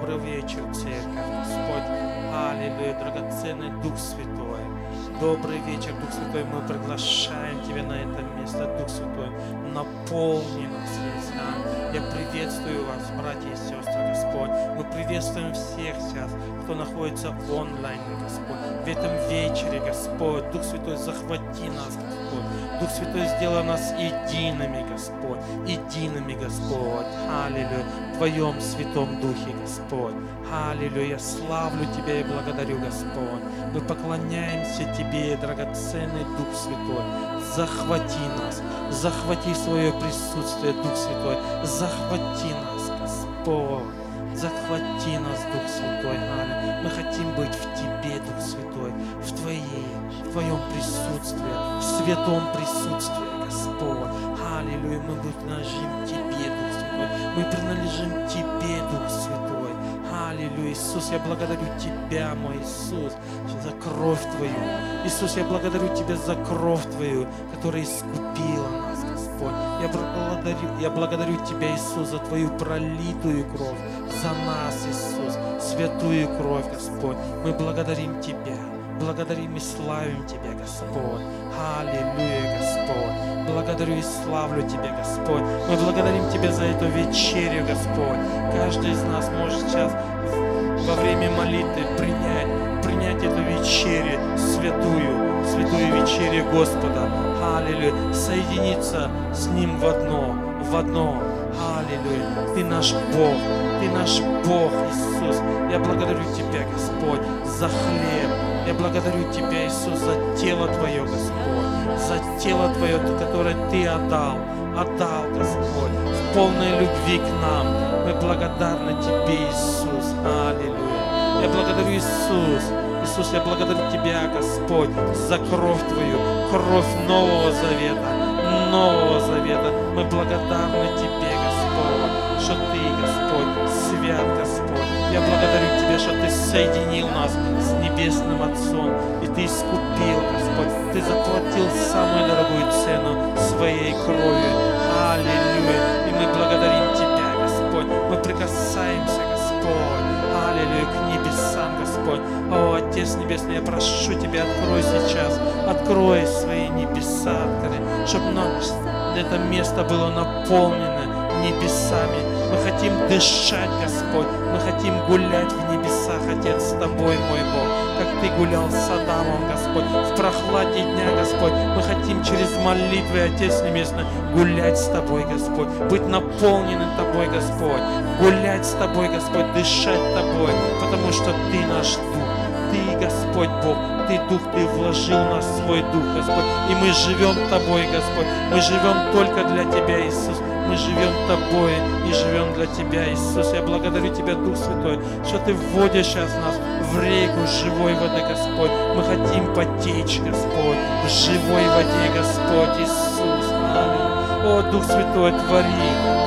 Добрый вечер, церковь, Господь. Аллилуйя, драгоценный Дух Святой. Добрый вечер, Дух Святой. Мы приглашаем Тебя на это место, Дух Святой. Наполни нас, Если Я приветствую вас, братья и сестры, Господь. Мы приветствуем всех сейчас, кто находится онлайн, Господь. В этом вечере, Господь, Дух Святой, захвати нас, Господь. Дух Святой, сделай нас едиными, Господь, едиными, Господь. Аллилуйя. Твоем Святом Духе, Господь. Аллилуйя. Славлю Тебя и благодарю, Господь. Мы поклоняемся Тебе, драгоценный Дух Святой. Захвати нас, захвати свое присутствие, Дух Святой. Захвати нас, Господь. Захвати нас, Дух Святой. Аллилуйя. Мы хотим быть в Тебе, Дух Святой, в Твоей, в Твоем присутствии, в святом присутствии, Господь. Аллилуйя. Мы принадлежим Тебе, Дух Святой. Мы принадлежим Тебе, Дух Святой. Аллилуйя. Иисус, я благодарю Тебя, мой Иисус, за кровь Твою. Иисус, я благодарю Тебя за кровь Твою, которая искупила нас, Господь. Я благодарю, я благодарю Тебя, Иисус, за Твою пролитую кровь, за нас, Иисус, святую кровь, Господь. Мы благодарим Тебя, благодарим и славим Тебя, Господь. Аллилуйя, Господь. Благодарю и славлю Тебя, Господь. Мы благодарим Тебя за эту вечерю, Господь. Каждый из нас может сейчас во время молитвы принять, принять эту вечерю святую, святую вечерю Господа. Аллилуйя. Соединиться с Ним в одно, в одно. Аллилуйя. Ты наш Бог, Ты наш Бог, Иисус. Я благодарю Тебя, Господь, за хлеб. Я благодарю Тебя, Иисус, за тело Твое, Господь, за тело Твое, которое Ты отдал, отдал, Господь, в полной любви к нам. Мы благодарны Тебе, Иисус. Аллилуйя. Я благодарю Иисус. Иисус, я благодарю Тебя, Господь, за кровь Твою, кровь Нового Завета, Нового Завета. Мы благодарны Тебе, Господь, что Ты, Господь, свят, Господь. Я благодарю Тебя, что Ты соединил нас с Небесным Отцом, и Ты искупил, Господь. Ты заплатил самую дорогую цену своей кровью. Аллилуйя. И мы благодарим Тебя, Господь. Мы прикасаемся, Господь. Аллилуйя, к небесам, Господь. О, Отец Небесный, я прошу Тебя, открой сейчас, открой свои небеса, чтобы это место было наполнено небесами. Мы хотим дышать, Господь. Мы хотим гулять в небесах, Отец, с Тобой, мой Бог. Как Ты гулял с Адамом, Господь, в прохладе дня, Господь. Мы хотим через молитвы, Отец Небесный, гулять с Тобой, Господь. Быть наполненным Тобой, Господь. Гулять с Тобой, Господь, дышать Тобой, потому что Ты наш Дух. Ты, Господь Бог, Ты Дух, Ты вложил в нас свой Дух, Господь, и мы живем Тобой, Господь. Мы живем только для Тебя, Иисус. Мы живем Тобой и живем для Тебя, Иисус. Я благодарю Тебя, Дух Святой, что Ты вводишь сейчас нас в реку живой воды, Господь. Мы хотим потечь, Господь, в живой воде, Господь, Иисус. Аллилуйя. О, Дух Святой, твори,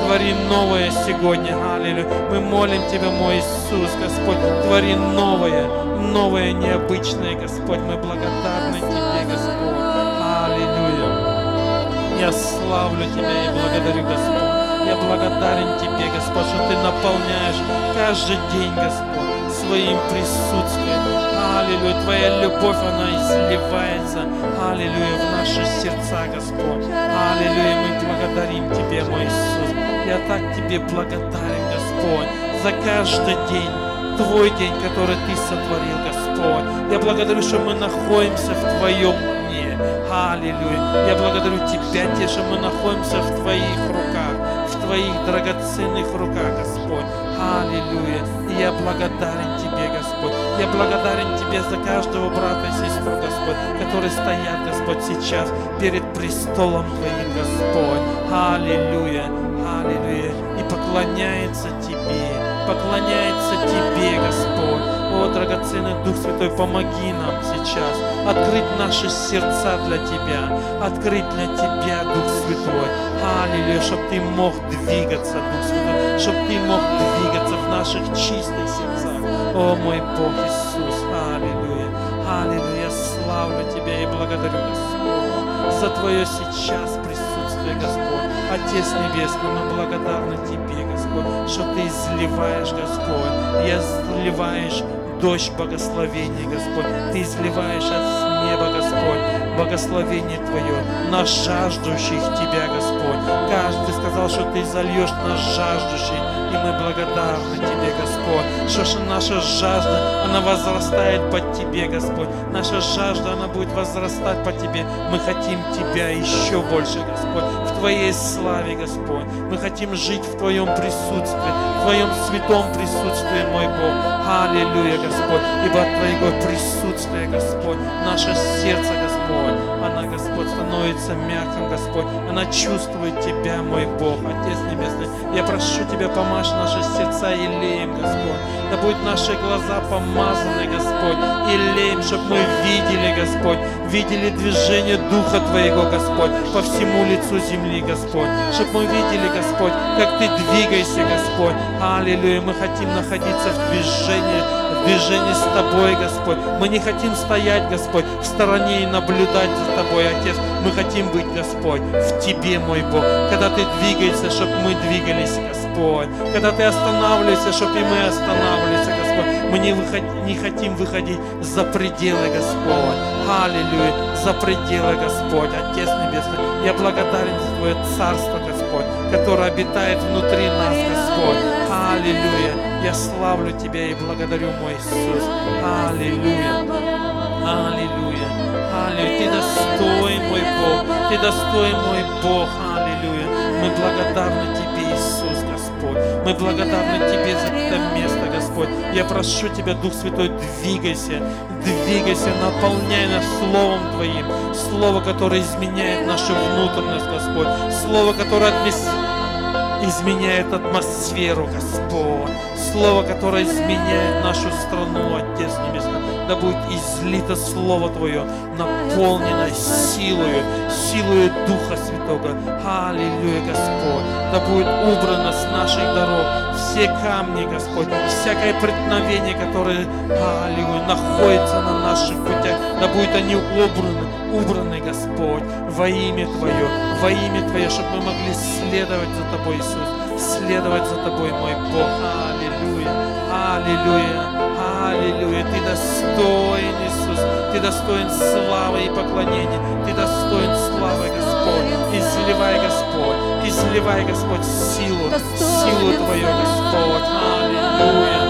твори новое сегодня, аллилуйя. Мы молим Тебя, мой Иисус, Господь, твори новое, новое, необычное, Господь. Мы благодарны Тебе, Господь. Аллилуйя. Я славлю Тебя и благодарю, Господь. Я благодарен Тебе, Господь, что Ты наполняешь каждый день, Господь, своим присутствием. Аллилуйя. Твоя любовь, она изливается, аллилуйя, в наши сердца, Господь. Аллилуйя. Мы благодарим Тебе, мой Иисус. Я так Тебе благодарен, Господь, за каждый день, Твой день, который Ты сотворил, Господь. Я благодарю, что мы находимся в Твоем дне. Аллилуйя. Я благодарю Тебя, те, что мы находимся в Твоих руках, в Твоих драгоценных руках, Господь. Аллилуйя. И я благодарен Тебе, Господь. Я благодарен Тебе за каждого брата и сестру, Господь, которые стоят, Господь, сейчас перед престолом Твоим, Господь. Аллилуйя. Аллилуйя. И поклоняется. Поклоняется Тебе, Господь. О, драгоценный Дух Святой, помоги нам сейчас открыть наши сердца для Тебя, открыть для Тебя, Дух Святой. Аллилуйя, чтобы Ты мог двигаться, Дух Святой, чтобы Ты мог двигаться в наших чистых сердцах. О, мой Бог Иисус, аллилуйя, аллилуйя, славлю Тебя и благодарю, Господь, за Твое сейчас присутствие, Господь. Отец Небесный, мы благодарны Тебе, что Ты изливаешь, Господь, и изливаешь дождь благословения, Господь. Ты изливаешь от неба, Господь, благословение Твое на жаждущих Тебя, Господь. Каждый сказал, что Ты зальешь на жаждущих, и мы благодарны Тебе, Господь, что же наша жажда, она возрастает под Тебе, Господь. Наша жажда, она будет возрастать под Тебе. Мы хотим Тебя еще больше, Господь, в Твоей славе, Господь. Мы хотим жить в Твоем присутствии, в Твоем святом присутствии, мой Бог. Аллилуйя, Господь, ибо от Твоего присутствия, Господь, наше сердце, Господь, Господь, становится мягким, Господь. Она чувствует Тебя, мой Бог, Отец Небесный. Я прошу Тебя, помажь наши сердца елеем, Господь. Да будут наши глаза помазаны, Господь, елеем, чтобы мы видели, Господь, видели движение Духа Твоего, Господь, по всему лицу земли, Господь. Чтобы мы видели, Господь, как Ты двигаешься, Господь. Аллилуйя, мы хотим находиться в движении, движении с Тобой, Господь. Мы не хотим стоять, Господь, в стороне и наблюдать за Тобой, Отец. Мы хотим быть, Господь, в Тебе, мой Бог. Когда Ты двигаешься, чтобы мы двигались, Господь. Когда Ты останавливаешься, чтобы и мы останавливались, Господь. Мы не, выход... не хотим выходить за пределы, Господь. Аллилуйя, за пределы, Господь, Отец Небесный. Я благодарен за Твое Царство, Господь, которое обитает внутри нас, Господь. Аллилуйя. Я славлю Тебя и благодарю, мой Иисус. Аллилуйя. Аллилуйя. Аллилуйя. Ты достоин, мой Бог. Ты достоин, мой Бог. Аллилуйя. Мы благодарны Тебе, Иисус, Господь. Мы благодарны Тебе за это место, Господь. Я прошу Тебя, Дух Святой, двигайся, двигайся, наполняй нас Словом Твоим. Слово, которое изменяет нашу внутренность, Господь. Слово, которое отмес... изменяет атмосферу, Господь. Слово, которое изменяет нашу страну, Отец Небесный да будет излито Слово Твое, наполнено силою, силою Духа Святого. Аллилуйя, Господь. Да будет убрано с наших дорог все камни, Господь, всякое преткновение, которое, аллилуйя, находится на наших путях, да будет они убраны, убраны, Господь, во имя Твое, во имя Твое, чтобы мы могли следовать за Тобой, Иисус, следовать за Тобой, мой Бог. Аллилуйя, аллилуйя. Аллилуйя, Ты достоин, Иисус, Ты достоин славы и поклонения, Ты достоин славы, Господь. Изливай, Господь, изливай, Господь, силу, силу Твою, Господь. Аллилуйя,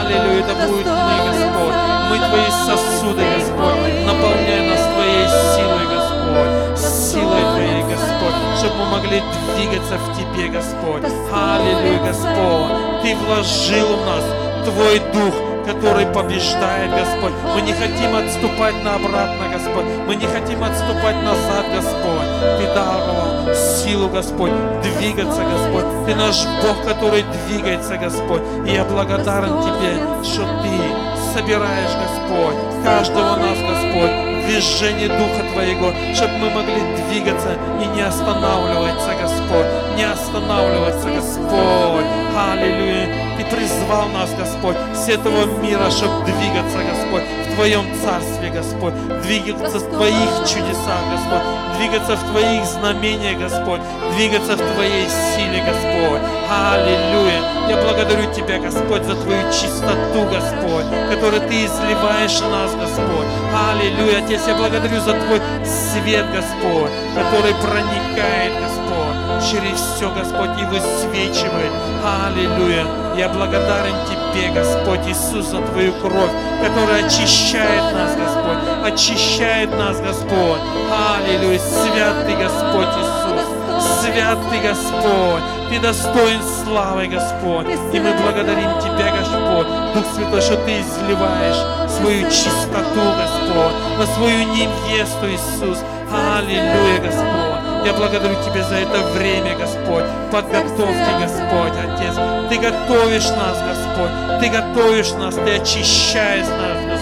Аллилуйя, да будет мы, Господь, мы Твои сосуды, Господь, наполняй нас Твоей силой, Господь, силой Твоей, Господь, чтобы мы могли двигаться в Тебе, Господь. Аллилуйя, Господь, Ты вложил в нас Твой Дух, который побеждает, Господь. Мы не хотим отступать на обратно, Господь. Мы не хотим отступать назад, Господь. Ты дал силу, Господь, двигаться, Господь. Ты наш Бог, который двигается, Господь. И я благодарен Тебе, что Ты собираешь, Господь, каждого нас, Господь, движение Духа Твоего, чтобы мы могли двигаться и не останавливаться, Господь, не останавливаться, Господь. Аллилуйя. Ты призвал нас, Господь, с этого мира, чтобы двигаться, Господь, в Твоем Царстве, Господь, двигаться в Твоих чудесах, Господь, двигаться в Твоих знамениях, Господь, двигаться в Твоей силе, Господь. Аллилуйя. Я благодарю Тебя, Господь, за Твою чистоту, Господь, которую Ты изливаешь в нас, Господь. Аллилуйя. Отец, я благодарю за Твой свет, Господь, который проникает, Господь, через все, Господь, и высвечивает. Аллилуйя. Я благодарен Тебе, Господь Иисус, за Твою кровь, которая очищает нас, Господь, очищает нас, Господь. Аллилуйя. Свят Ты, Господь Иисус. Свят Ты, Господь, Ты достоин славы, Господь. И мы благодарим Тебя, Господь, Дух Святой, что Ты изливаешь свою чистоту, Господь, на свою невесту, Иисус. Аллилуйя, Господь. Я благодарю Тебя за это время, Господь, подготовки, Господь, Отец. Ты готовишь нас, Господь, Ты готовишь нас, Ты очищаешь нас, Господь.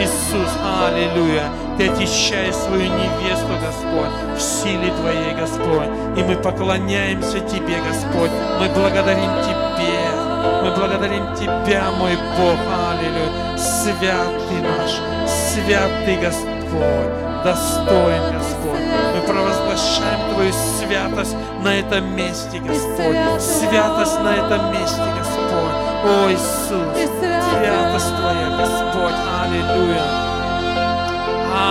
Иисус, аллилуйя. Ты очищаешь свою невесту, Господь, в силе Твоей, Господь. И мы поклоняемся Тебе, Господь. Мы благодарим Тебе. Мы благодарим Тебя, мой Бог. Аллилуйя. Свят Ты наш. Свят Ты, Господь. Достоин, Господь. Мы провозглашаем Твою святость на этом месте, Господь. Святость на этом месте, Господь. О, Иисус, святость Твоя, Господь. Аллилуйя.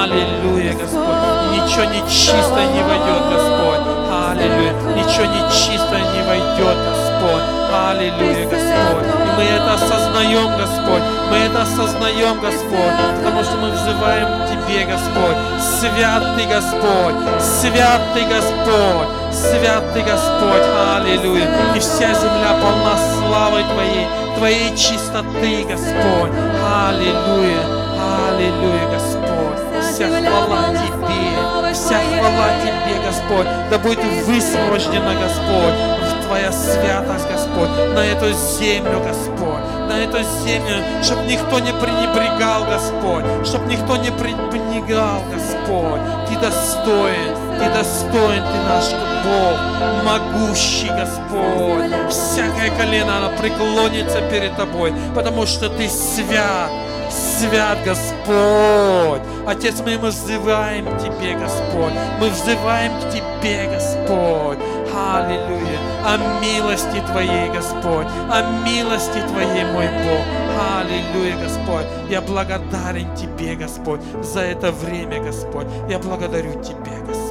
Аллилуйя, Господь. Ничего нечистое не войдет, Господь. Аллилуйя. Ничего нечистое не войдет, Господь. Аллилуйя, Господь. И мы это осознаем, Господь. Мы это осознаем, Господь, потому что мы взываем к Тебе, Господь. Свят Ты, Господь. Свят Ты, Господь. Свят Ты, Господь. Аллилуйя. И вся земля полна славой Твоей, Твоей чистоты, Господь. Аллилуйя. Аллилуйя, Господь. Вся хвала Тебе. Вся хвала Тебе, Господь. Да будет высвобождена, Господь, Твоя святость, Господь, на эту землю, Господь, на эту землю, чтобы никто не пренебрегал, Господь, чтобы никто не пренебрегал, Господь. Ты достоин, Ты достоин, Ты наш Бог, могущий, Господь. Всякое колено, оно преклонится перед Тобой, потому что Ты свят, свят, Господь. Отец, мы, мы взываем к Тебе, Господь. Мы взываем к Тебе, Господь. Аллилуйя. О милости Твоей, Господь. О милости Твоей, мой Бог. Аллилуйя, Господь. Я благодарен Тебе, Господь, за это время, Господь. Я благодарю Тебя, Господь.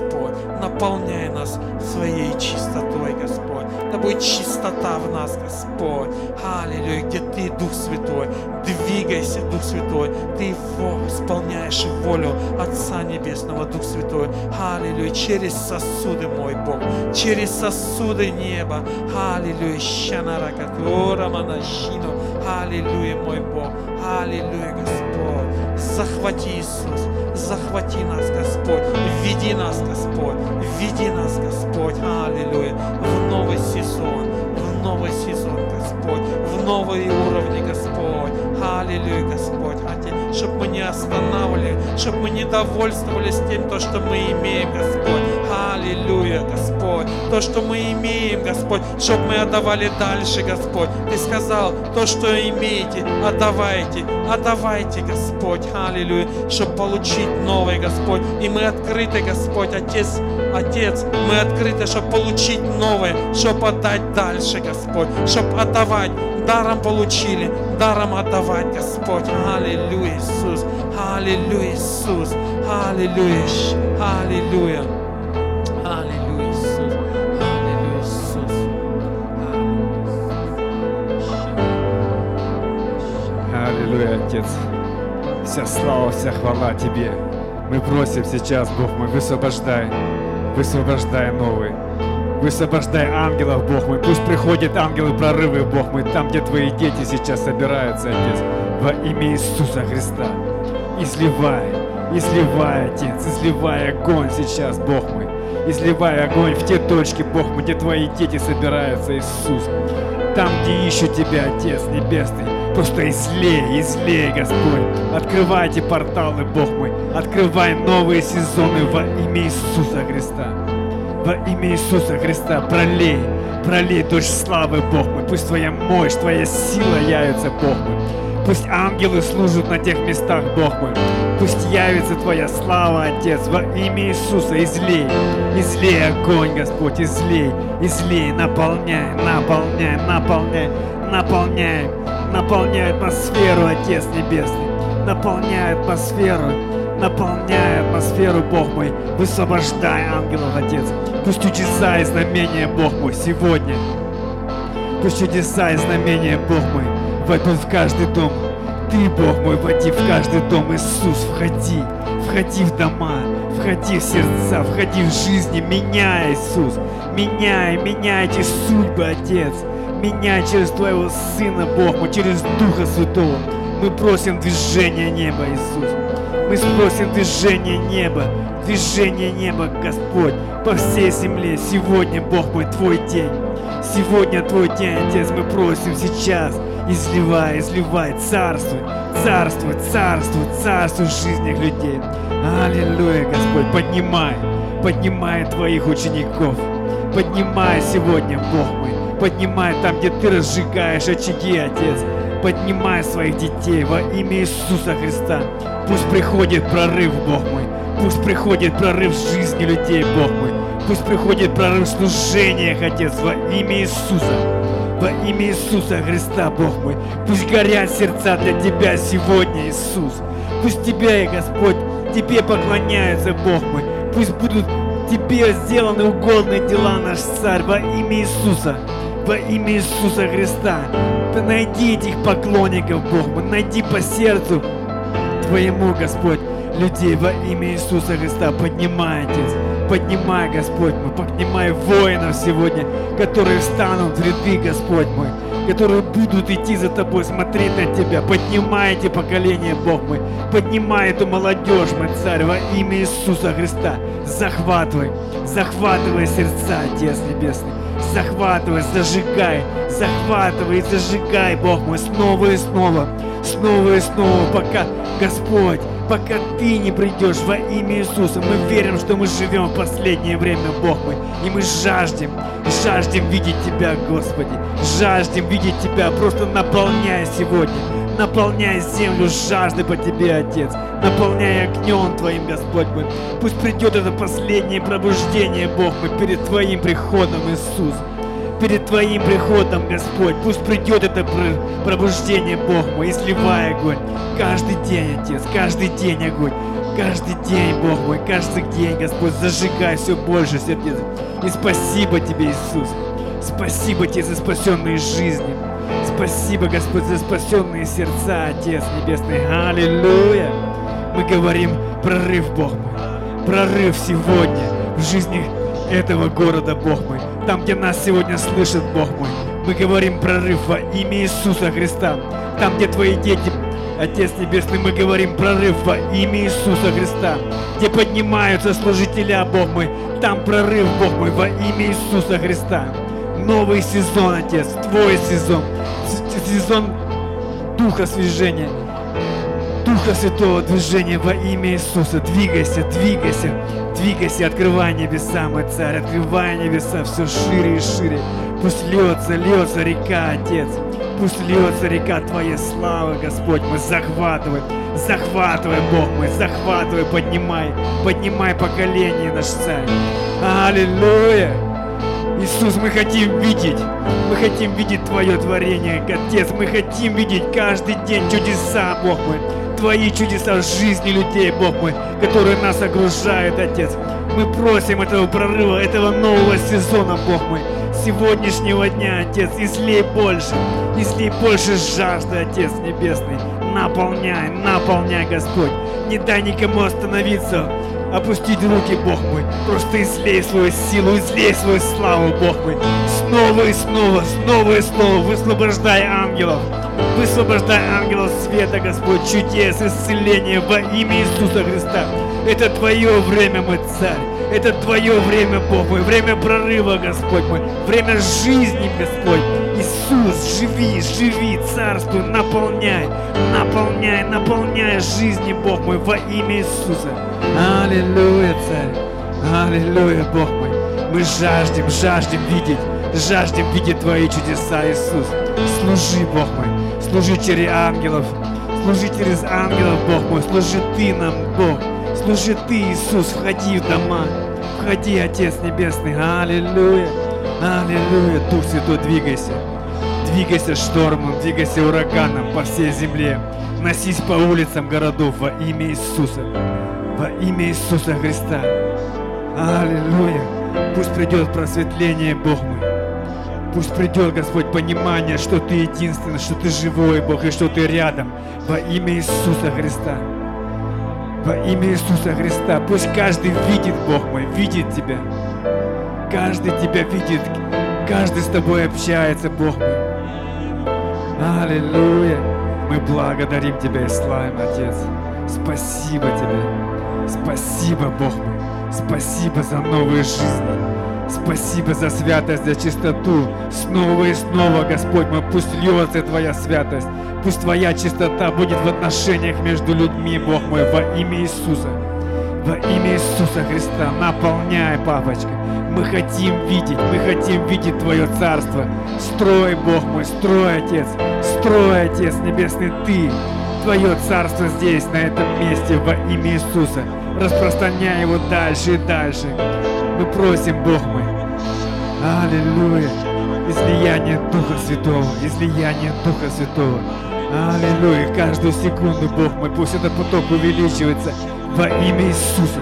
Наполняй нас своей чистотой, Господь. Да будет чистота в нас, Господь. Аллилуйя, где Ты, Дух Святой. Двигайся, Дух Святой. Ты его исполняешь волю Отца Небесного, Дух Святой. Аллилуйя, через сосуды, мой Бог. Через сосуды неба. Аллилуйя, Щанаракатура Манашину. Аллилуйя, мой Бог. Аллилуйя, Господь. Захвати, Иисус. Захвати нас, Господь. Веди нас, Господь. Веди нас, Господь. Аллилуйя. В новый сезон. В новый сезон, Господь. В новые уровни, Господь. Аллилуйя, Господь. Чтобы мы не останавливали, чтобы мы не довольствовались тем, то, что мы имеем, Господь. Аллилуйя, Господь. То, что мы имеем, Господь, чтобы мы отдавали дальше, Господь. Ты сказал, то, что имеете, отдавайте, отдавайте, Господь. Аллилуйя. Чтобы получить новое, Господь. И мы открыты, Господь, Отец, Отец, мы открыты, чтобы получить новое, чтобы отдать дальше, Господь, чтобы отдавать. Даром получили, даром отдавать, Господь. Аллилуйя, Иисус. Аллилуйя, Иисус. Аллилуйя. Аллилуйя. Отец. Вся слава, вся хвала Тебе. Мы просим сейчас, Бог мой, высвобождай, высвобождай новый. Высвобождай ангелов, Бог мой. Пусть приходят ангелы прорывы, Бог мой, там, где Твои дети сейчас собираются, Отец. Во имя Иисуса Христа. Изливай, изливай, Отец, изливай огонь сейчас, Бог мой. Изливай огонь в те точки, Бог мой, где Твои дети собираются, Иисус. Там, где ищут Тебя, Отец Небесный. Просто излей, излей, Господь. Открывайте порталы, Бог мой. Открывай новые сезоны во имя Иисуса Христа. Во имя Иисуса Христа пролей, пролей дождь славы, Бог мой. Пусть Твоя мощь, Твоя сила явится, Бог мой. Пусть ангелы служат на тех местах, Бог мой. Пусть явится Твоя слава, Отец, во имя Иисуса. Излей, излей огонь, Господь, излей, излей, наполняй, наполняй, наполняй, наполняй, наполняй атмосферу, Отец Небесный. Наполняй атмосферу, наполняй атмосферу, Бог мой. Высвобождай ангелов, Отец. Пусть чудеса и знамения, Бог мой, сегодня. Пусть чудеса и знамения, Бог мой, войдут в каждый дом. Ты, Бог мой, води в каждый дом, Иисус, входи, входи в дома, входи в сердца, входи в жизни, меняй, Иисус, меняй, меняйте судьбы, Отец, меняй через Твоего Сына, Бог мой, через Духа Святого. Мы просим движения неба, Иисус. Мы спросим движение неба, движение неба, Господь, по всей земле. Сегодня, Бог мой, Твой день. Сегодня Твой день, Отец, мы просим сейчас. Изливай, изливай, царствуй, царствуй, царствуй, царствуй в жизнях людей. Аллилуйя, Господь, поднимай, поднимай Твоих учеников. Поднимай сегодня, Бог мой, поднимай там, где Ты разжигаешь очаги, Отец. Поднимай своих детей во имя Иисуса Христа. Пусть приходит прорыв, Бог мой. Пусть приходит прорыв жизни людей, Бог мой. Пусть приходит прорыв в служениях, Отец, во имя Иисуса. Во имя Иисуса Христа, Бог мой. Пусть горят сердца для Тебя сегодня, Иисус. Пусть Тебя, Господь, Тебе поклоняются, Бог мой. Пусть будут Тебе сделаны угодные дела, наш Царь, во имя Иисуса. Во имя Иисуса Христа. Ты найди этих поклонников, Бог мой. Найди по сердцу Твоему, Господь, людей во имя Иисуса Христа. Поднимай, Отец. Поднимай, Господь мой. Поднимай воинов сегодня, которые встанут в ряды, Господь мой которые будут идти за тобой, смотреть на тебя. Поднимай эти поколения, Бог мой. Поднимай эту молодежь, мой царь, во имя Иисуса Христа. Захватывай, захватывай сердца, Отец Небесный. Захватывай, зажигай, захватывай зажигай, Бог мой, снова и снова, снова и снова, пока, Господь, пока Ты не придешь во имя Иисуса. Мы верим, что мы живем в последнее время, Бог мой, и мы жаждем, жаждем видеть Тебя, Господи, жаждем видеть Тебя, просто наполняй сегодня, наполняй землю жажды по Тебе, Отец, наполняй огнем Твоим, Господь мой. Пусть придет это последнее пробуждение, Бог мой, перед Твоим приходом, Иисус перед Твоим приходом, Господь. Пусть придет это пробуждение, Бог мой, и сливай огонь. Каждый день, Отец, каждый день огонь. Каждый день, Бог мой, каждый день, Господь, зажигай все больше сердец. И спасибо Тебе, Иисус. Спасибо Тебе за спасенные жизни. Спасибо, Господь, за спасенные сердца, Отец Небесный. Аллилуйя. Мы говорим прорыв, Бог мой. Прорыв сегодня в жизни этого города, Бог мой. Там, где нас сегодня слышит, Бог мой. Мы говорим прорыв во имя Иисуса Христа. Там, где твои дети, Отец Небесный, мы говорим прорыв во имя Иисуса Христа. Где поднимаются служителя, Бог мой. Там прорыв, Бог мой, во имя Иисуса Христа. Новый сезон, Отец, Твой сезон. Сезон Духа Свяжения. Духа Святого движения во имя Иисуса. Двигайся, двигайся, двигайся, открывай небеса, мой царь, открывай небеса все шире и шире. Пусть льется, льется река, Отец. Пусть льется река Твоей славы, Господь, мы захватывай, захватывай, Бог мой, захватывай, поднимай, поднимай поколение наш царь. Аллилуйя! Иисус, мы хотим видеть, мы хотим видеть Твое творение, Отец, мы хотим видеть каждый день чудеса, Бог мой, Твои чудеса жизни людей, Бог мой, которые нас окружают, Отец. Мы просим этого прорыва, этого нового сезона, Бог мой, сегодняшнего дня, Отец, излей больше, излей больше жажды, Отец Небесный. Наполняй, наполняй, Господь. Не дай никому остановиться, опустить руки, Бог мой. Просто излей свою силу, излей свою славу, Бог мой. Снова и снова, снова и снова высвобождай ангелов. Высвобождай ангелов света, Господь, чудес, исцеления во имя Иисуса Христа. Это Твое время, мой Царь. Это Твое время, Бог мой. Время прорыва, Господь мой. Время жизни, Господь. Иисус, живи, живи, царствуй, наполняй, наполняй, наполняй жизни, Бог мой, во имя Иисуса. Аллилуйя, Царь. Аллилуйя, Бог мой. Мы жаждем, жаждем видеть, жаждем видеть Твои чудеса, Иисус. Служи, Бог мой. Служи через ангелов. Служи через ангелов, Бог мой. Служи Ты нам, Бог. Служи Ты, Иисус. Входи в дома. Входи, Отец Небесный. Аллилуйя. Аллилуйя. Дух Святой, двигайся. Двигайся штормом, двигайся ураганом по всей земле. Носись по улицам городов во имя Иисуса. Во имя Иисуса Христа. Аллилуйя. Пусть придет просветление, Бог мой. Пусть придет, Господь, понимание, что Ты единственный, что Ты живой Бог и что Ты рядом. Во имя Иисуса Христа. Во имя Иисуса Христа. Пусть каждый видит, Бог мой, видит Тебя. Каждый Тебя видит. Каждый с Тобой общается, Бог мой. Аллилуйя. Мы благодарим Тебя и славим, Отец. Спасибо Тебе. Спасибо, Бог мой. Спасибо за новые жизни. Спасибо за святость, за чистоту. Снова и снова, Господь мой, пусть льется Твоя святость. Пусть Твоя чистота будет в отношениях между людьми, Бог мой, во имя Иисуса. Во имя Иисуса Христа наполняй, папочка. Мы хотим видеть, мы хотим видеть Твое Царство. Строй, Бог мой, строй, Отец. Строй, Отец Небесный, Ты. Твое Царство здесь, на этом месте, во имя Иисуса. распространяй его дальше и дальше. Мы просим, Бог мой, Аллилуйя, излияние Духа Святого, излияние Духа Святого. Аллилуйя, каждую секунду, Бог мой, пусть этот поток увеличивается во имя Иисуса.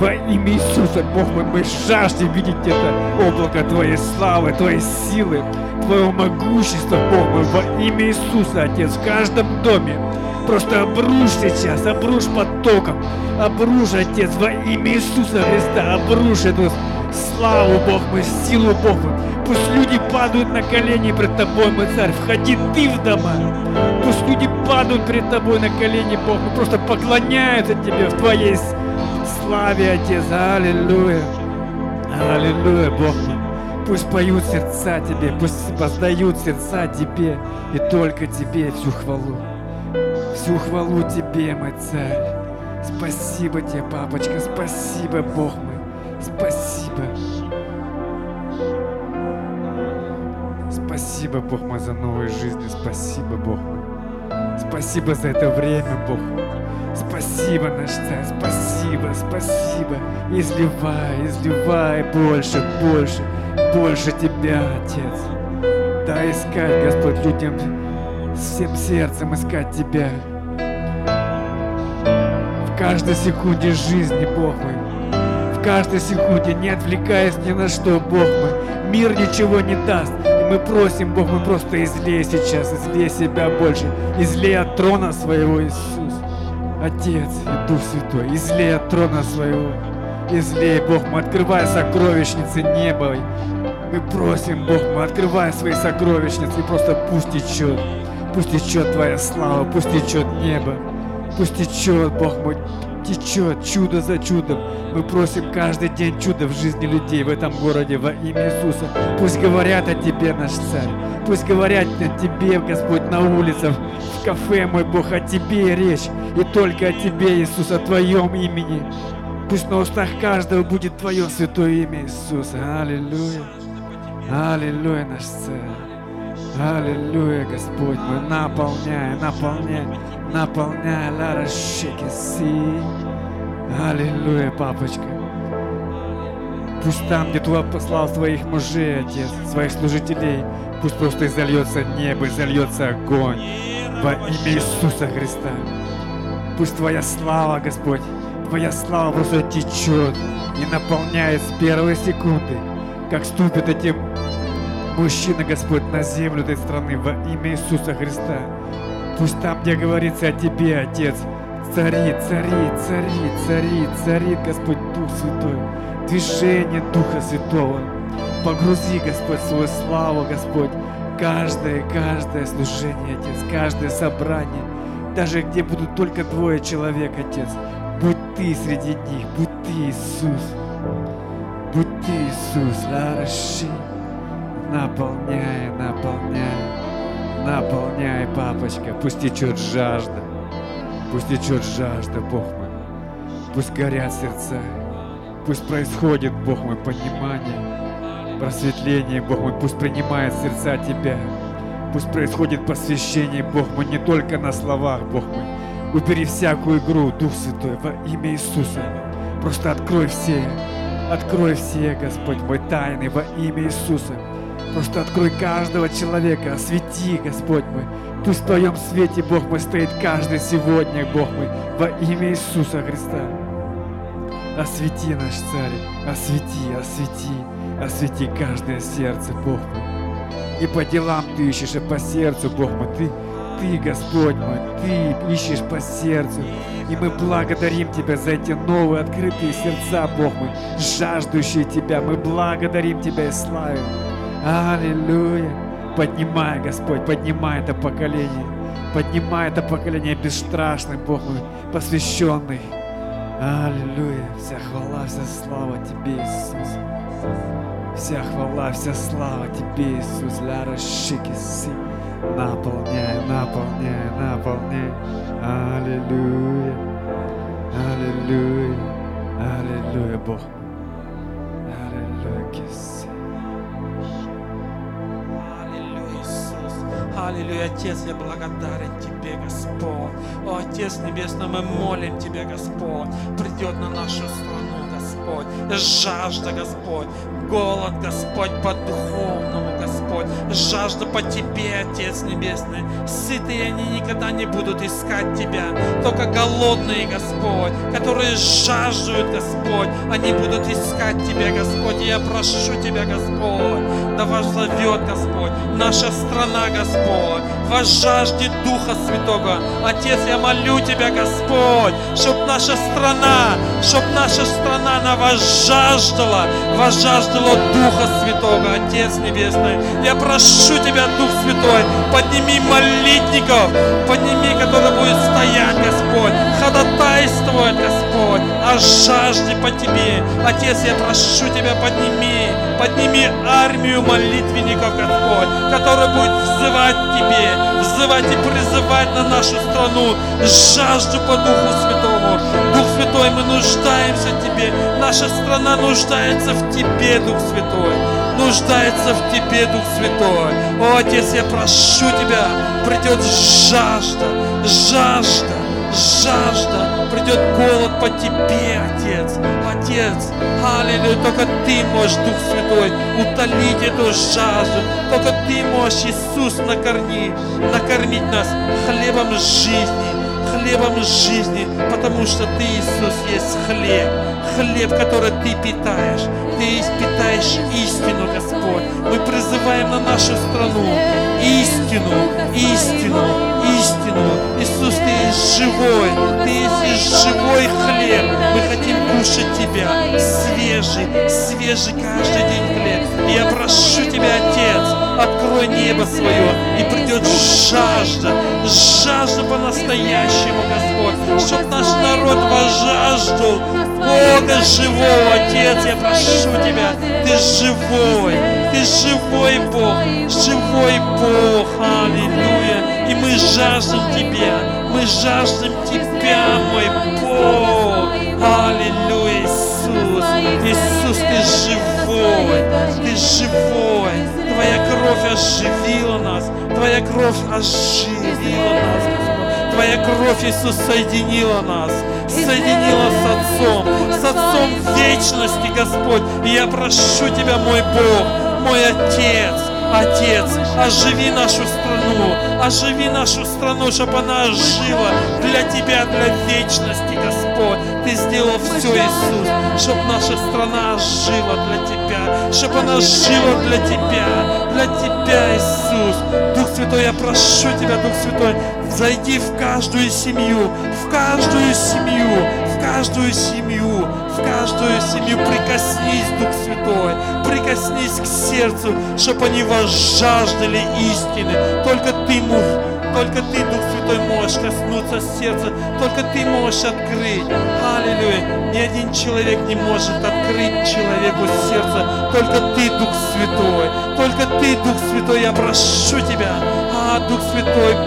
Во имя Иисуса, Бог мой, мы жаждем видеть это облако Твоей славы, Твоей силы, Твоего могущества, Бог мой, во имя Иисуса, Отец, в каждом доме. Просто обрушь сейчас, обрушь потоком, обрушь, Отец, во имя Иисуса Христа, обрушь эту славу, Бог мой, силу, Бог мой. Пусть люди падают на колени пред Тобой, мой Царь, входи Ты в дома. Пусть люди падают перед Тобой на колени, Бог мой, просто поклоняются Тебе в Твоей славе, Отец, аллилуйя. Аллилуйя, Бог мой. Пусть поют сердца Тебе, пусть поздают сердца Тебе, и только Тебе всю хвалу. Всю хвалу Тебе, мой Царь. Спасибо Тебе, папочка, спасибо, Бог мой. Спасибо. Спасибо, Бог мой, за новую жизнь. Спасибо, Бог мой. Спасибо за это время, Бог. Спасибо, наш Царь, спасибо, спасибо. Изливай, изливай больше, больше, больше Тебя, Отец. Да искать, Господь, людям всем сердцем искать Тебя. В каждой секунде жизни, Бог мой. В каждой секунде, не отвлекаясь ни на что, Бог мой. Мир ничего не даст. Мы просим, Бог, мы просто излей сейчас, излей себя больше. Излей от трона своего, Иисус. Отец и Дух Святой, излей от трона своего. Излей, Бог, мы открывай сокровищницы неба. Мы просим, Бог, мы открывай свои сокровищницы и просто пусть течет. Пусть течет Твоя слава, пусть течет небо. Пусть течет, Бог мой, течет чудо за чудом. Мы просим каждый день чудо в жизни людей в этом городе во имя Иисуса. Пусть говорят о Тебе, наш Царь. Пусть говорят о Тебе, Господь, на улицах, в кафе, мой Бог, о Тебе речь. И только о Тебе, Иисус, о Твоем имени. Пусть на устах каждого будет Твое святое имя, Иисус. Аллилуйя. Аллилуйя, наш Царь. Аллилуйя, Господь мой, наполняй, наполняй, наполняй, Лара Шекиси. Аллилуйя, папочка. Пусть там, где Ты послал своих мужей, Отец, своих служителей, пусть просто изольется небо, изольется огонь во имя Иисуса Христа. Пусть Твоя слава, Господь, Твоя слава просто течет и наполняет с первой секунды, как ступит эти мужчины, Господь, на землю этой страны во имя Иисуса Христа. Пусть там, где говорится о Тебе, Отец, цари, цари, цари, цари, цари, Господь Дух Святой, движение Духа Святого. Погрузи, Господь, свою славу, Господь, каждое, каждое служение, Отец, каждое собрание, даже где будут только двое человек, Отец, будь Ты среди них, будь Ты Иисус, будь Ты Иисус, Лараши, наполняй, наполняй, наполняй, папочка, пусть течет жажда, пусть течет жажда, Бог мой, пусть горят сердца, пусть происходит, Бог мой, понимание, просветление, Бог мой, пусть принимает сердца Тебя, пусть происходит посвящение, Бог мой, не только на словах, Бог мой, убери всякую игру, Дух Святой, во имя Иисуса, просто открой все, открой все, Господь мой, тайны во имя Иисуса, Просто открой каждого человека, освети, Господь мой. Пусть в Твоем свете, Бог мой, стоит каждый сегодня, Бог мой, во имя Иисуса Христа. Освети наш Царь, освети, освети, освети каждое сердце, Бог мой. И по делам Ты ищешь, и по сердцу, Бог мой, Ты, Ты, Господь мой, Ты ищешь по сердцу. И мы благодарим Тебя за эти новые открытые сердца, Бог мой, жаждущие Тебя. Мы благодарим Тебя и славим. Аллилуйя. Поднимай, Господь, поднимай это поколение. Поднимай это поколение бесстрашный, Бог мой, посвященный. Аллилуйя. Вся хвала, вся слава Тебе, Иисус. Вся хвала, вся слава Тебе, Иисус. Ляра шикиси. Наполняй, наполняй, наполняй. Аллилуйя. Аллилуйя. Аллилуйя, Бог. Аллилуйя, Иисус. Аллилуйя, Отец, я благодарен Тебе, Господь. О, Отец Небесный, мы молим Тебя, Господь. Придет на нашу страну, Господь. Жажда, Господь. Голод, Господь, по духовному, Господь. Жажда по Тебе, Отец Небесный. Сытые они никогда не будут искать Тебя. Только голодные, Господь, которые жаждут, Господь, они будут искать Тебя, Господь. Я прошу Тебя, Господь, да вас зовет, Господь, наша страна, Господь, вас жаждет Духа Святого. Отец, я молю Тебя, Господь, чтоб наша страна, чтоб наша страна, она вас жаждала, вас жаждала Духа Святого, Отец Небесный. Я прошу Тебя, Дух Святой, подними молитников, подними, которые будут стоять, Господь, ходатайствовать, Господь, о жажде по Тебе. Отец, я прошу Тебя, подними, подними армию молитвенников, Господь, которые будут взывать Тебе, взывать и призывать на нашу страну жажду по Духу Святому. Дух Святой, мы нуждаемся в Тебе. Наша страна нуждается в Тебе, Дух Святой. Нуждается в Тебе, Дух Святой. О, Отец, я прошу Тебя, придет жажда, жажда, жажда, придет голод по Тебе, Отец. Отец, аллилуйя, только Ты можешь, Дух Святой, утолить эту жажду. Только Ты можешь, Иисус, накорми, накормить нас хлебом жизни, хлебом жизни, потому что Ты, Иисус, есть хлеб, хлеб, который Ты питаешь. Ты питаешь истину, Господь. Мы призываем на нашу страну истину, истину, истину. Иисус, Ты есть живой, Ты есть живой хлеб. Мы хотим кушать Тебя, свежий, свежий каждый день хлеб. И я прошу Тебя, Отец, открой небо свое, и придет жажда, жажда по-настоящему, Господь, чтобы наш народ возжаждал Бога живого, Отец, я прошу Тебя, Ты живой, Ты живой Бог, живой Бог, аллилуйя, и мы жаждем Тебя, мы жаждем Тебя, мой Бог, аллилуйя, Иисус, Иисус, Ты живой, Ты живой, Твоя кровь оживила нас, Твоя кровь оживила нас. Твоя кровь, Иисус, соединила нас, соединила с Отцом, с Отцом вечности, Господь. И я прошу Тебя, мой Бог, мой Отец, Отец, оживи нашу страну, оживи нашу страну, чтобы она жила для Тебя, для вечности, Господь. Ты сделал все, Иисус, чтобы наша страна жила для Тебя, чтобы она жила для Тебя, для Тебя, Иисус. Дух Святой, я прошу Тебя, Дух Святой, зайди в каждую семью, в каждую семью, в каждую семью, в каждую семью прикоснись, Дух Святой, прикоснись к сердцу, чтобы они возжаждали истины. Только Ты можешь, только Ты, Дух Святой, можешь коснуться сердца, только Ты можешь открыть. Аллилуйя. Ни один человек не может открыть человеку сердце, только Ты, Дух Святой, только Ты, Дух Святой, я прошу Тебя, а, Дух Святой,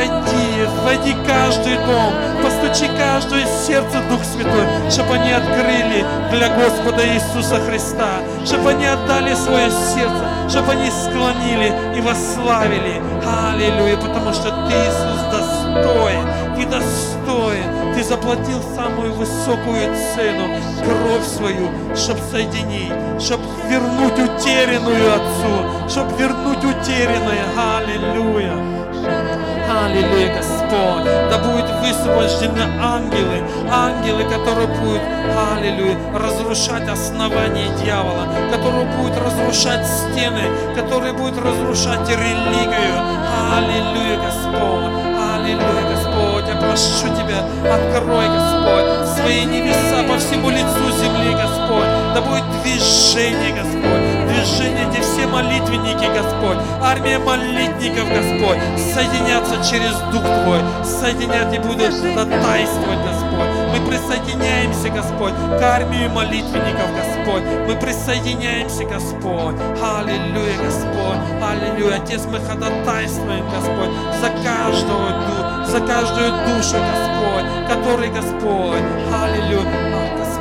пройди пройди, войди каждый дом, постучи каждое сердце, Дух Святой, чтобы они открыли для Господа Иисуса Христа, чтобы они отдали свое сердце, чтобы они склонили и восславили. Аллилуйя, потому что Ты, Иисус, достоин, Ты достоин, Ты заплатил самую высокую цену, кровь свою, чтобы соединить, чтобы вернуть утерянную Отцу, чтобы вернуть утерянное. Аллилуйя. Аллилуйя, Господь. Да будут высвобождены ангелы, ангелы, которые будут, аллилуйя, разрушать основание дьявола, которые будут разрушать стены, которые будут разрушать религию. Аллилуйя, Господь. Аллилуйя, Господь. Я прошу Тебя, открой, Господь, свои небеса по всему лицу земли, Господь. Да будет движение, Господь движение, где все молитвенники, Господь, армия молитников, Господь, соединятся через Дух Твой, соединят и будут ходатайствовать, Господь. Мы присоединяемся, Господь, к армии молитвенников, Господь. Мы присоединяемся, Господь. Аллилуйя, Господь. Аллилуйя. Отец, мы ходатайствуем, Господь, за душу, за каждую душу, Господь, который, Господь, аллилуйя,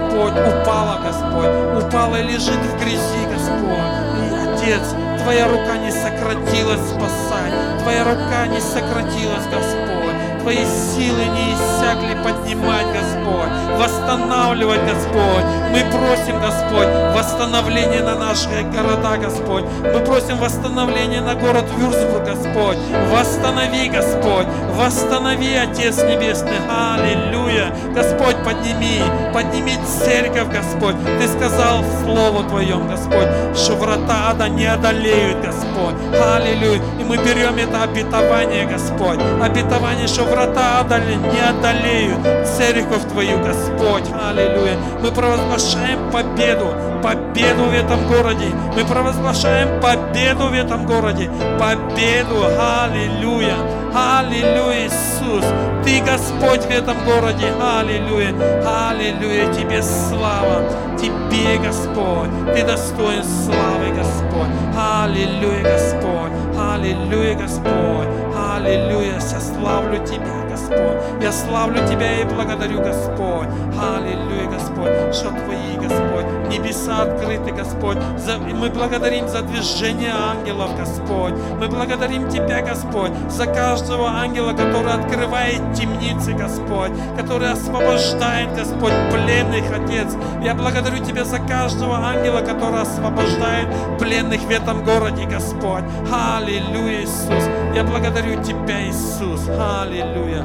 Господь, упала, Господь, упала и лежит в грязи, Господь. И, Отец, Твоя рука не сократилась спасать, Твоя рука не сократилась, Господь. Твои силы не иссякли поднимать, Господь, восстанавливать, Господь. Мы просим, Господь, восстановление на наши города, Господь. Мы просим восстановление на город Вюрсбург, Господь. Восстанови, Господь, восстанови, Отец Небесный. Аллилуйя. Господь, подними, подними церковь, Господь. Ты сказал в Слову Твоем, Господь, что врата ада не одолеют, Господь. Аллилуйя. И мы берем это обетование, Господь. Обетование, что врата ада не одолеют церковь Твою, Господь. Аллилуйя. Мы провозглашаем победу, победу в этом городе. Мы провозглашаем победу в этом городе. Победу. Аллилуйя. Аллилуйя, Иисус. Ты Господь в этом городе. Аллилуйя. Аллилуйя. Тебе слава. Тебе, Господь. Ты достоин славы, Господь. Аллилуйя, Господь. Аллилуйя, Господь. Аллилуйя. Я славлю Тебя, Господь. Я славлю Тебя и благодарю, Господь. Аллилуйя, Господь, что Твои, Господь, небеса открыты, Господь. За, мы благодарим за движение ангелов, Господь. Мы благодарим Тебя, Господь, за каждого ангела, который открывает темницы, Господь, который освобождает, Господь, пленных, Отец. Я благодарю Тебя за каждого ангела, который освобождает пленных в этом городе, Господь. Аллилуйя, Иисус. Я благодарю Тебя, Иисус. Аллилуйя.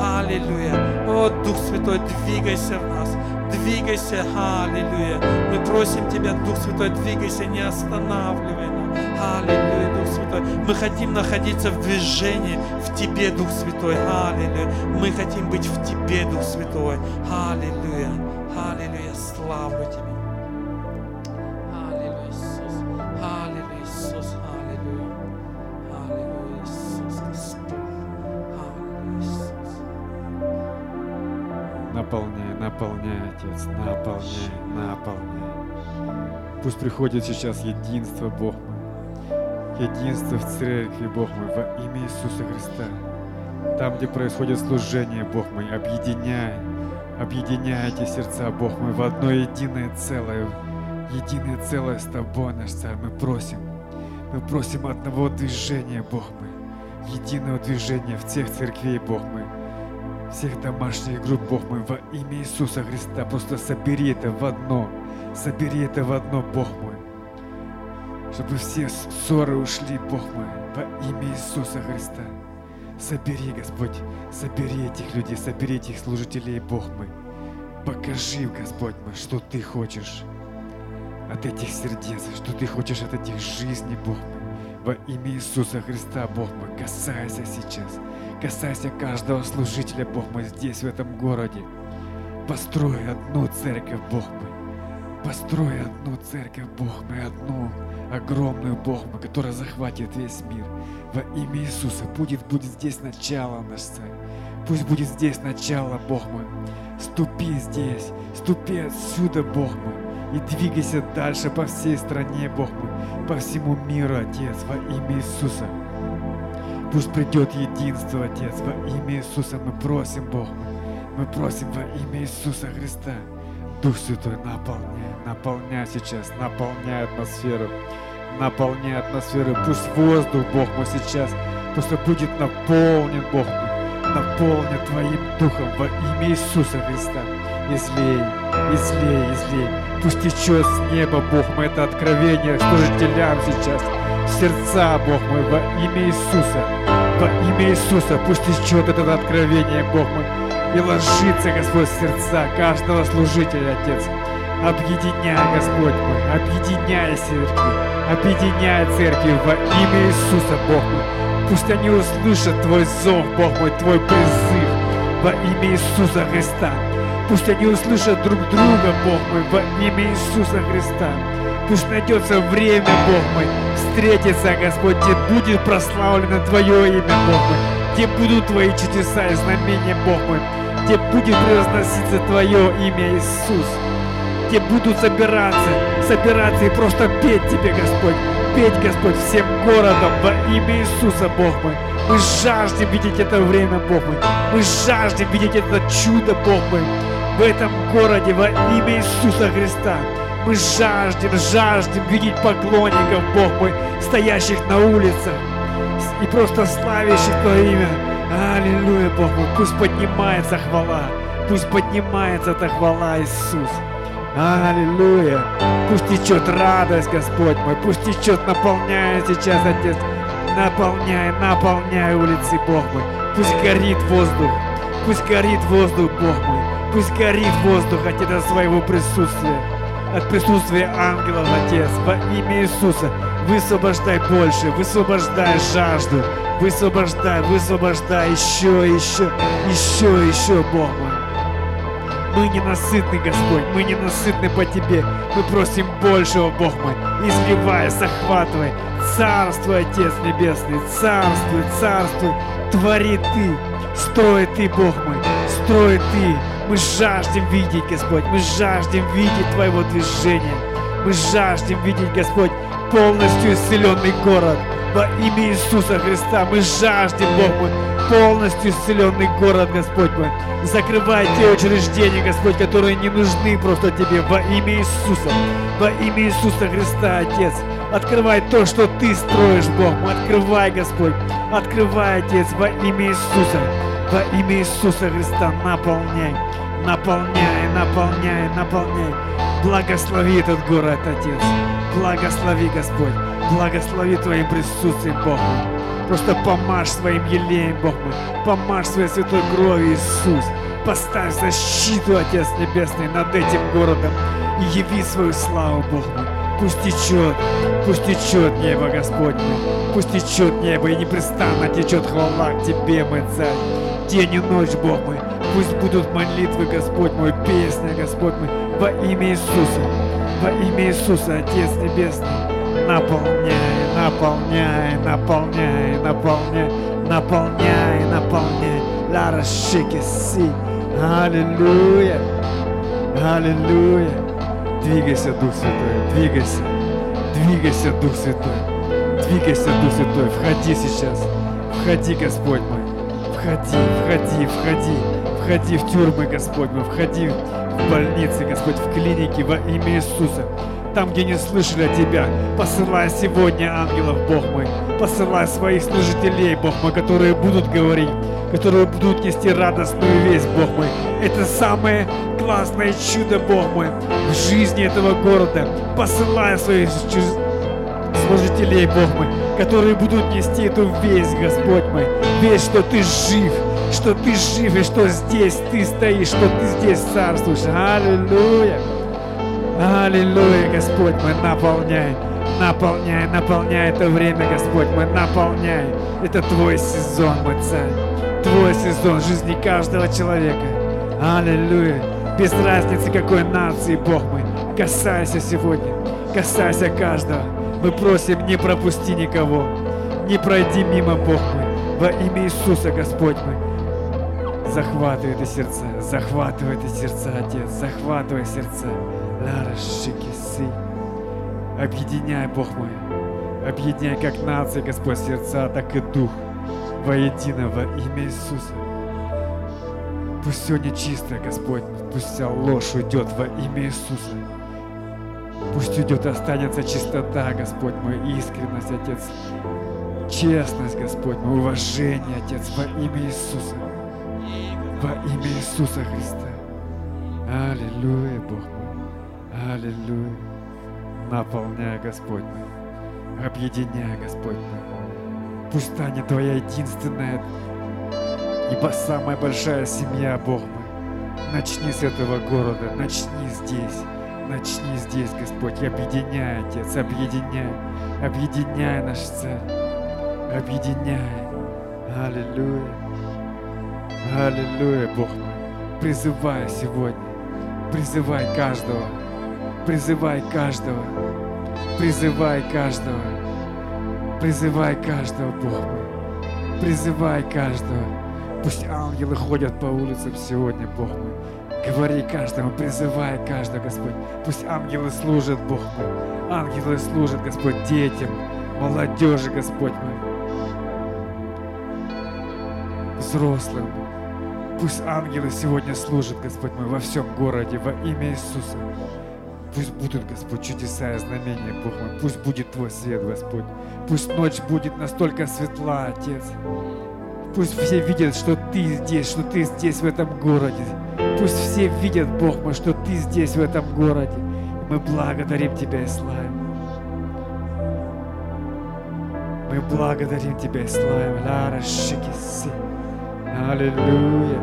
Аллилуйя. О, Дух Святой, двигайся в нас. Двигайся, аллилуйя. Мы просим Тебя, Дух Святой, двигайся, не останавливай нас. Аллилуйя, Дух Святой. Мы хотим находиться в движении в Тебе, Дух Святой. Аллилуйя. Мы хотим быть в Тебе, Дух Святой. Аллилуйя. Аллилуйя. Славлю Тебя. Пусть приходит сейчас единство, Бог мой. Единство в церкви, Бог мой, во имя Иисуса Христа. Там, где происходит служение, Бог мой, объединяй, объединяй эти сердца, Бог мой, в одно единое целое, единое целое с Тобой, наш Царь. Мы просим, мы просим одного движения, Бог мой, единого движения в всех церквей, Бог мой, всех домашних групп, Бог мой, во имя Иисуса Христа. Просто собери это в одно, собери это в одно, Бог мой. Чтобы все ссоры ушли, Бог мой, во имя Иисуса Христа. Собери, Господь, собери этих людей, собери этих служителей, Бог мой. Покажи, Господь мой, что Ты хочешь от этих сердец, что Ты хочешь от этих жизней, Бог мой. Во имя Иисуса Христа, Бог мой, касайся сейчас. Касайся каждого служителя, Бог мой, здесь, в этом городе. Построй одну церковь, Бог мой. Построй одну церковь, Бог мой, одну огромную, Бог мой, которая захватит весь мир. Во имя Иисуса будет, будет здесь начало, наш царь. Пусть будет здесь начало, Бог мой. Ступи здесь, ступи отсюда, Бог мой, и двигайся дальше по всей стране, Бог мой, по всему миру, Отец, во имя Иисуса. Пусть придет единство, Отец, во имя Иисуса мы просим, Бог мой. Мы просим во имя Иисуса Христа. Дух Святой, наполняй, наполняй сейчас, наполняй атмосферу, наполняй атмосферу. Пусть воздух, Бог мой, сейчас просто будет наполнен, Бог мой, наполнен Твоим Духом во имя Иисуса Христа. Излей, излей, излей. Пусть течет с неба, Бог мой, это откровение служителям сейчас. Сердца, Бог мой, во имя Иисуса. Во имя Иисуса пусть течет это откровение, Бог мой, и ложится, Господь, в сердца каждого служителя, Отец. Объединяй, Господь мой, объединяй церкви, объединяй церкви во имя Иисуса, Бог мой. Пусть они услышат Твой зов, Бог мой, Твой призыв во имя Иисуса Христа. Пусть они услышат друг друга, Бог мой, во имя Иисуса Христа. Пусть найдется время, Бог мой, встретиться, Господь, где будет прославлено Твое имя, Бог мой, где будут Твои чудеса и знамения, Бог мой, где будет превозноситься Твое имя, Иисус, где будут собираться, собираться и просто петь Тебе, Господь, петь, Господь, всем городом во имя Иисуса, Бог мой. Мы жаждем видеть это время, Бог мой. Мы жаждем видеть это чудо, Бог мой. в этом городе во имя Иисуса Христа. Мы жаждем, жаждем видеть поклонников, Бог мой, стоящих на улицах и просто славящих Твое имя. Аллилуйя, Бог мой, пусть поднимается хвала, пусть поднимается эта хвала, Иисус. Аллилуйя. Пусть течет радость, Господь мой. Пусть течет, наполняя сейчас, Отец. Наполняй, наполняй улицы, Бог мой. Пусть горит воздух. Пусть горит воздух, Бог мой. Пусть горит воздух, Отец, от своего присутствия. От присутствия ангелов, Отец, во имя Иисуса. Высвобождай больше, высвобождай жажду, высвобождай, высвобождай еще, еще, еще, еще, Бог мой. Мы ненасытны, Господь, мы ненасытны по Тебе. Мы просим большего, Бог мой. Изливай, захватывай. Царствуй, Отец Небесный, царствуй, царствуй. Твори Ты, строй Ты, Бог мой, строй Ты. Мы жаждем видеть, Господь, мы жаждем видеть Твоего движения. Мы жаждем видеть, Господь, полностью исцеленный город. Во имя Иисуса Христа мы жаждем, Бог мой, полностью исцеленный город, Господь мой. Закрывай те учреждения, Господь, которые не нужны просто Тебе во имя Иисуса. Во имя Иисуса Христа, Отец. Открывай то, что Ты строишь, Бог мой. Открывай, Господь. Открывай, Отец, во имя Иисуса. Во имя Иисуса Христа наполняй, наполняй, наполняй, наполняй. Благослови этот город, Отец. Благослови, Господь. Благослови Твоим присутствием, Бог мой. Просто помажь своим елеем, Бог мой. Помажь своей святой кровью, Иисус. Поставь защиту, Отец Небесный, над этим городом. И яви свою славу, Бог мой. Пусть течет, пусть течет небо, Господь. Пусть течет небо и непрестанно течет хвала к Тебе, мой Царь. День и ночь, Бог мой. Пусть будут молитвы, Господь мой, песня, Господь мой, во имя Иисуса. Во имя Иисуса, Отец Небесный. Наполняй, наполняй, наполняй, наполняй, наполняй, наполняй. Лара си. Аллилуйя. Аллилуйя. Двигайся, Дух Святой, двигайся. Двигайся, Дух Святой. Двигайся, Дух Святой. Входи сейчас. Входи, Господь мой. Входи, входи, входи. Входи в тюрьмы, Господь мой. Входи в больницы, Господь, в клиники во имя Иисуса там, где не слышали о Тебя. Посылай сегодня ангелов, Бог мой. Посылай своих служителей, Бог мой, которые будут говорить, которые будут нести радостную весть, Бог мой. Это самое классное чудо, Бог мой, в жизни этого города. Посылай своих служителей, Бог мой, которые будут нести эту весть, Господь мой. Весть, что Ты жив, что Ты жив, и что здесь Ты стоишь, что Ты здесь царствуешь. Аллилуйя! Аллилуйя, Господь, мы наполняй, наполняй, наполняй это время, Господь, мы наполняй. Это Твой сезон, мой Царь, Твой сезон жизни каждого человека. Аллилуйя. Без разницы, какой нации, Бог мой, касайся сегодня, касайся каждого. Мы просим, не пропусти никого, не пройди мимо, Бог мой, во имя Иисуса, Господь мой. Захватывай это сердца, захватывай это сердца, Отец, захватывай сердца. Объединяй, Бог мой, объединяй как нация, Господь, сердца, так и дух воедино во имя Иисуса. Пусть сегодня чистое, Господь, пусть вся ложь уйдет во имя Иисуса. Пусть уйдет останется чистота, Господь мой, искренность, Отец, честность, Господь мой, уважение, Отец, во имя Иисуса. Во имя Иисуса Христа. Аллилуйя, Бог мой. Аллилуйя. Наполняй, Господь мой. Объединяй, Господь мой. Пусть станет Твоя единственная, ибо самая большая семья, Бог мой. Начни с этого города, начни здесь. Начни здесь, Господь, объединяй, Отец, объединяй, объединяй наш цель, объединяй. Аллилуйя. Аллилуйя, Бог мой. Призывай сегодня, призывай каждого, Призывай каждого. Призывай каждого. Призывай каждого, Бог мой. Призывай каждого. Пусть ангелы ходят по улицам сегодня, Бог мой. Говори каждому, призывай каждого, Господь. Пусть ангелы служат, Бог мой. Ангелы служат, Господь, детям, молодежи, Господь мой. Взрослым. Пусть ангелы сегодня служат, Господь мой, во всем городе, во имя Иисуса. Пусть будут, Господь, чудеса и знамения, Бог мой. Пусть будет Твой свет, Господь. Пусть ночь будет настолько светла, Отец. Пусть все видят, что Ты здесь, что Ты здесь, в этом городе. Пусть все видят, Бог мой, что Ты здесь, в этом городе. Мы благодарим Тебя и славим. Мы благодарим Тебя и славим. Лара. Аллилуйя.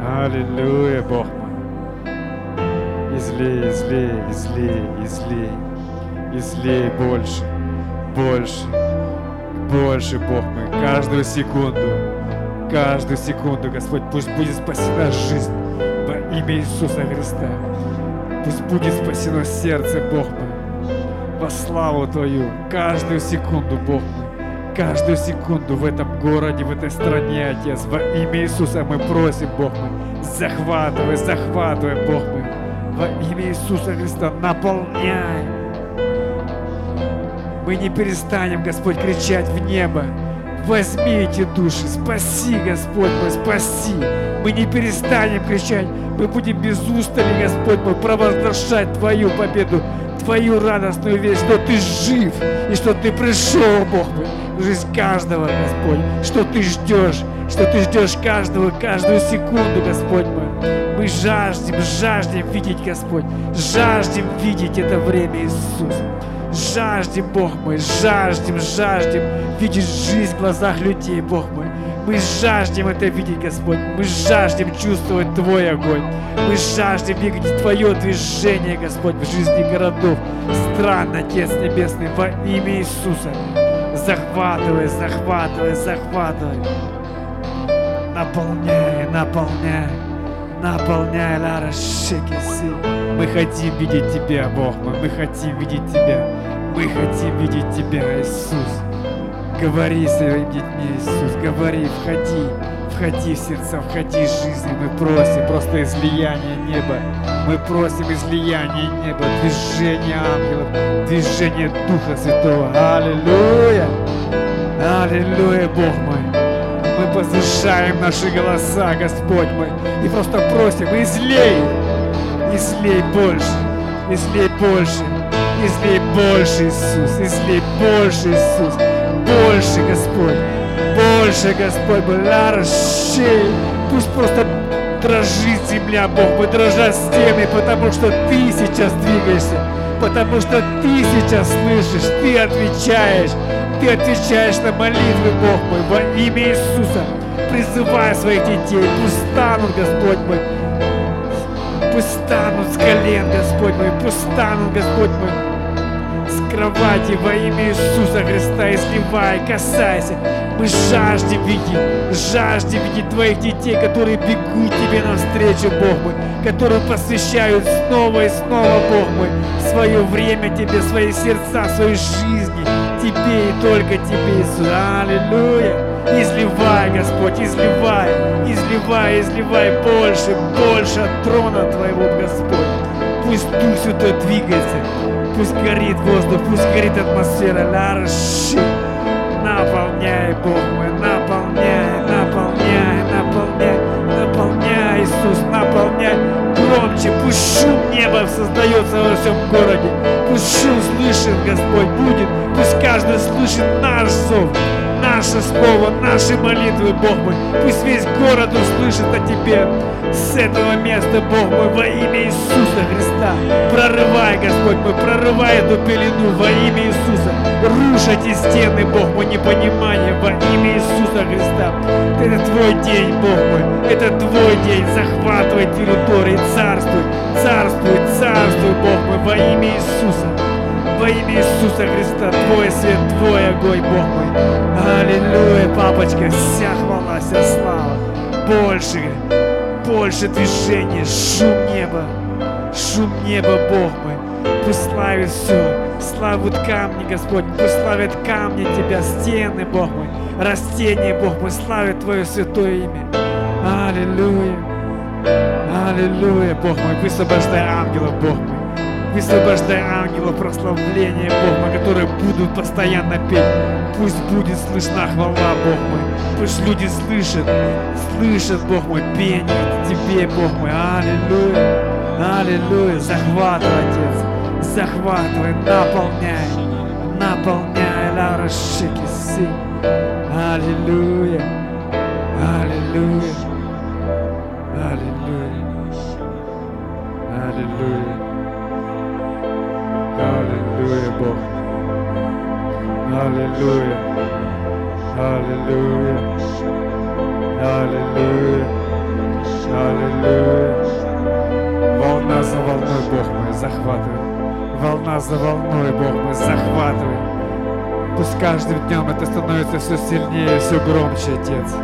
Аллилуйя, Бог мой. Излей, излей, излей, излей. Излей больше, больше, больше, Бог мой, каждую секунду, каждую секунду, Господь, пусть будет спасена жизнь во имя Иисуса Христа. Пусть будет спасено сердце, Бог мой, во славу Твою, каждую секунду, Бог мой, каждую секунду в этом городе, в этой стране, Отец, во имя Иисуса мы просим, Бог мой, захватывай, захватывай, Бог мой, во имя Иисуса Христа наполняй. Мы не перестанем, Господь, кричать в небо. Возьми эти души, спаси, Господь мой, спаси. Мы не перестанем кричать, мы будем без устали, Господь мой, провозглашать Твою победу, Твою радостную весть, что Ты жив и что Ты пришел, Бог мой, в жизнь каждого, Господь, что Ты ждешь, что Ты ждешь каждого, каждую секунду, Господь мой. Мы жаждем, жаждем видеть, Господь, жаждем видеть это время, Иисус. Жаждем, Бог мой, жаждем, жаждем видеть жизнь в глазах людей, Бог мой. Мы жаждем это видеть, Господь. Мы жаждем чувствовать Твой огонь. Мы жаждем видеть Твое движение, Господь, в жизни городов, стран, Отец Небесный, во имя Иисуса. Захватывай, захватывай, захватывай. Наполняй, наполняй, наполняй, Лара Шекиси. Мы хотим видеть Тебя, Бог мой, мы хотим видеть Тебя. Мы хотим видеть Тебя, Иисус. Говори своими детьми, Иисус, говори, входи, входи в сердца, входи в жизнь. Мы просим просто излияние неба. Мы просим излияние неба, движение ангелов, движение Духа Святого. Аллилуйя! Аллилуйя, Бог мой! Мы возвышаем наши голоса, Господь мой, и просто просим, излей, излей больше, излей больше, излей больше, Иисус, излей больше, Иисус, больше, Господь, больше, Господь, шей, пусть просто дрожит земля, Бог, мы дрожат стены, потому что Ты сейчас двигаешься, потому что Ты сейчас слышишь, Ты отвечаешь, Ты отвечаешь на молитвы, Бог мой, во имя Иисуса. Призывай своих детей, пусть станут, Господь мой, пусть станут с колен, Господь мой, пусть станут, Господь мой, кровати во имя Иисуса Христа, изливай, касайся. Мы жаждем видеть, жаждем видеть Твоих детей, которые бегут Тебе навстречу, Бог мой, которые посвящают снова и снова, Бог мой, свое время Тебе, свои сердца, свои жизни, Тебе и только Тебе, Иисус. Аллилуйя! Изливай, Господь, изливай, изливай, изливай больше, больше от трона Твоего, Господь. Пусть Дух Святой двигается, пусть горит воздух, пусть горит атмосфера. Ларши. Наполняй, Бог мой, наполняй, наполняй, наполняй, наполняй, Иисус, наполняй громче, пусть шум неба создается во всем городе, пусть шум слышит, Господь, будет, пусть каждый слышит наш зов, наше слово, наши молитвы, Бог мой. Пусть весь город услышит о Тебе. С этого места, Бог мой, во имя Иисуса Христа. Прорывай, Господь мой, прорывай эту пелену во имя Иисуса. Рушь эти стены, Бог мой, непонимание во имя Иисуса Христа. Это Твой день, Бог мой, это Твой день. Захватывай территории, царствуй, царствуй, царствуй, Бог мой, во имя Иисуса во имя Иисуса Христа, Твой свет, Твой огонь, Бог мой. Аллилуйя, папочка, вся хвала, вся слава. Больше, больше движения, шум неба, шум неба, Бог мой. Пусть славит все, славят камни, Господь, пусть славят камни Тебя, стены, Бог мой, растения, Бог мой, славят Твое святое имя. Аллилуйя, аллилуйя, Бог мой, высвобождай ангелов, Бог мой, высвобождай ангелов, прославления, Бог мой, которые будут постоянно петь. Пусть будет слышна хвала, Бог мой. Пусть люди слышат, слышат, Бог мой, пение Тебе, Бог мой. Аллилуйя, аллилуйя. Захватывай, Отец, захватывай, наполняй, наполняй, Лара Шики, Си. Аллилуйя, аллилуйя, аллилуйя, аллилуйя. Аллилуйя, Бог. Аллилуйя. Аллилуйя. Аллилуйя. Аллилуйя. Волна за волной, Бог мой, захватывай. Волна за волной, Бог мой, захватывай. Пусть каждым днем это становится все сильнее, все громче, Отец.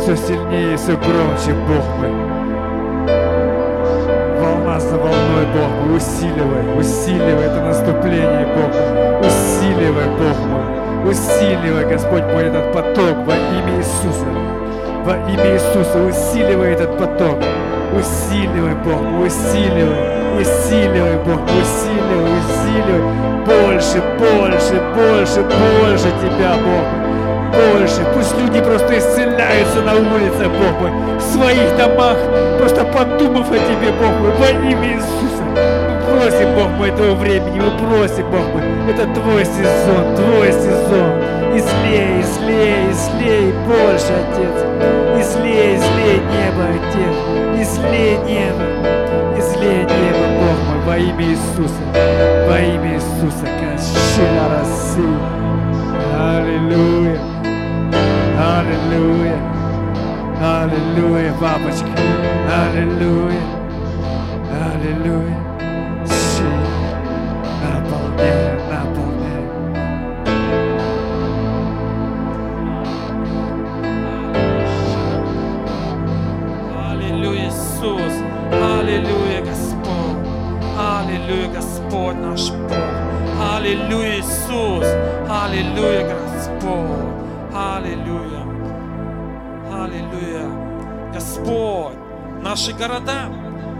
Все сильнее, все громче, Бог мой. За волной, Бог мой, усиливай, усиливай это наступление, Бог. Усиливай, Бог мой. Усиливай, Господь мой, этот поток во имя Иисуса. Во имя Иисуса усиливай этот поток. Усиливай, Бог, мой, усиливай, усиливай, Бог, усиливай, усиливай. Больше, больше, больше, больше Тебя, Бог. мой. Больше. Пусть люди просто исцеляются на улице, Бог мой. В своих домах, просто подумав о Тебе, Бог мой, во имя Иисуса. Мы просим, Бог мой, этого времени, мы просим, Бог мой. Это Твой сезон, Твой сезон. Излей, излей, излей больше, Отец. Излей, излей небо, Отец. Излей небо. Излей небо, Бог мой, во имя Иисуса. Во имя Иисуса. Кашила расы. Аллилуйя. Аллилуйя. Аллилуйя, папочка. Аллилуйя. Аллилуйя. Ши. Наполняй, наполняй. Аллилуйя, Иисус. Аллилуйя, Господь. Аллилуйя, Господь наш Бог. Аллилуйя, Иисус. Аллилуйя, Господь. Аллилуйя. Господь, наши города,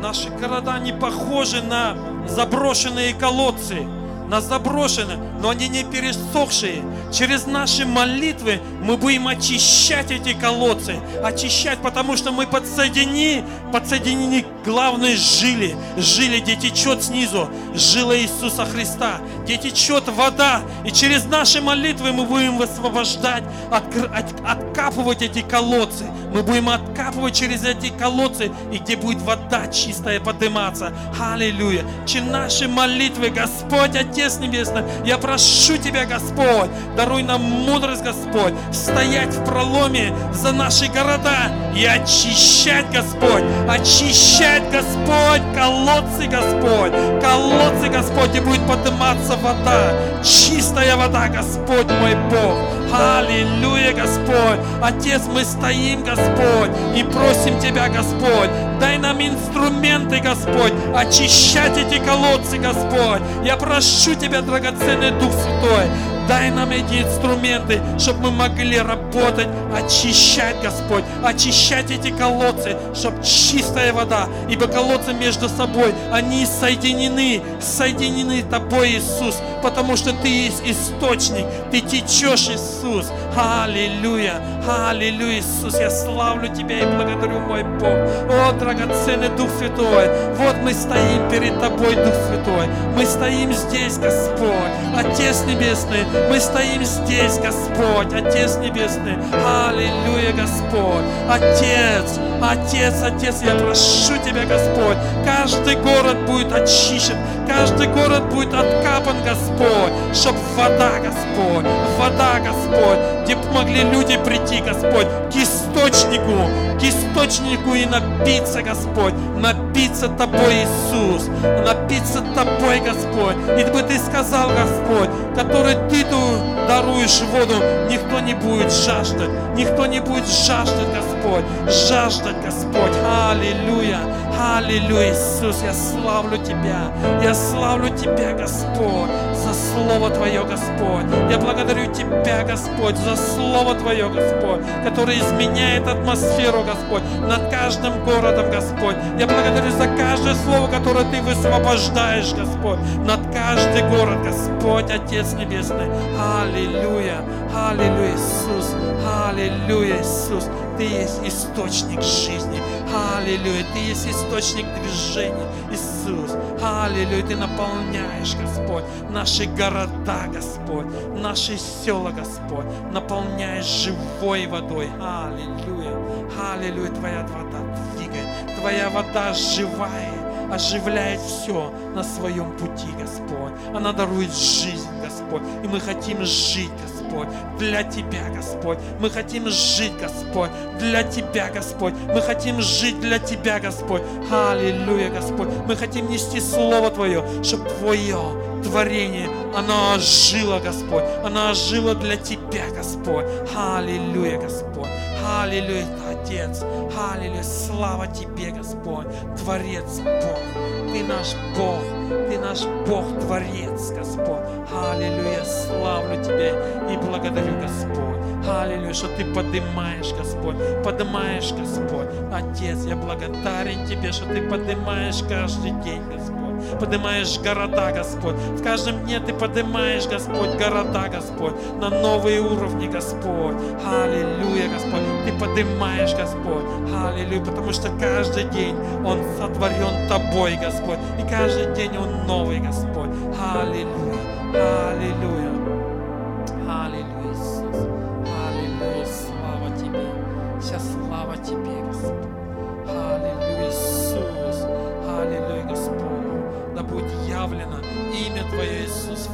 наши города не похожи на заброшенные колодцы, на заброшенные, но они не пересохшие. Через наши молитвы мы будем очищать эти колодцы, очищать, потому что мы подсоединены, подсоединены к главной жиле, жиле, где течет снизу, жила Иисуса Христа, где течет вода, и через наши молитвы мы будем высвобождать, откр- от- откапывать эти колодцы, мы будем откапывать через эти колодцы, и где будет вода чистая подниматься. Аллилуйя. Через наши молитвы, Господь, Отец Небесный, я прошу Тебя, Господь, даруй нам мудрость, Господь, стоять в проломе за наши города и очищать, Господь, очищать, Господь, колодцы, Господь, колодцы, Господь, и будет подниматься вода, чистая вода, Господь мой Бог. Аллилуйя, Господь. Отец, мы стоим, Господь, и просим Тебя, Господь, дай нам инструменты, Господь, очищать эти колодцы, Господь. Я прошу Тебя, драгоценный Дух Святой, дай нам эти инструменты, чтобы мы могли работать, очищать, Господь, очищать эти колодцы, чтобы чистая вода, ибо колодцы между собой, они соединены, соединены Тобой, Иисус, потому что Ты есть источник, Ты течешь, Иисус. Аллилуйя, аллилуйя, Иисус, я славлю Тебя и благодарю, мой Бог. О, драгоценный Дух Святой, вот мы стоим перед Тобой, Дух Святой. Мы стоим здесь, Господь, Отец Небесный, мы стоим здесь, Господь, Отец Небесный. Аллилуйя, Господь. Отец, Отец, Отец, я прошу Тебя, Господь, каждый город будет очищен, каждый город будет откапан, Господь, чтоб вода, Господь, вода, Господь, где могли люди прийти, Господь, к источнику, к источнику и напиться, Господь, напиться Тобой, Иисус, напиться Тобой, Господь. И бы Ты сказал, Господь, который Ты ouvido даруешь воду, никто не будет жаждать, никто не будет жаждать, Господь, жаждать, Господь. Аллилуйя, аллилуйя, Иисус, я славлю Тебя, я славлю Тебя, Господь, за Слово Твое, Господь. Я благодарю Тебя, Господь, за Слово Твое, Господь, которое изменяет атмосферу, Господь, над каждым городом, Господь. Я благодарю за каждое слово, которое Ты высвобождаешь, Господь, над каждый город, Господь, Отец Небесный. Аллилуйя, аллилуйя, Иисус, аллилуйя, Иисус. Ты есть источник жизни. Аллилуйя, Ты есть источник движения, Иисус. Аллилуйя, Ты наполняешь, Господь, наши города, Господь, наши села, Господь, наполняешь живой водой. Аллилуйя, аллилуйя, Твоя вода двигает, Твоя вода живая, оживляет все на своем пути, Господь. Она дарует жизнь, Господь, и мы хотим жить, Господь для Тебя, Господь. Мы хотим жить, Господь, для Тебя, Господь. Мы хотим жить для Тебя, Господь. Аллилуйя, Господь. Мы хотим нести Слово Твое, чтобы Твое творение, оно ожило, Господь. Оно ожило для Тебя, Господь. Аллилуйя, Господь. Аллилуйя, Отец. Аллилуйя, слава Тебе, Господь. Творец Бог. Ты наш Бог. Ты наш Бог, Творец, Господь. Аллилуйя, славлю Тебя и благодарю, Господь. Аллилуйя, что Ты поднимаешь, Господь, поднимаешь, Господь. Отец, я благодарен Тебе, что Ты поднимаешь каждый день, Господь поднимаешь города, Господь. В каждом дне Ты поднимаешь, Господь, города, Господь, на новые уровни, Господь. Аллилуйя, Господь. Ты поднимаешь, Господь. Аллилуйя, потому что каждый день Он сотворен Тобой, Господь. И каждый день Он новый, Господь. Аллилуйя, аллилуйя.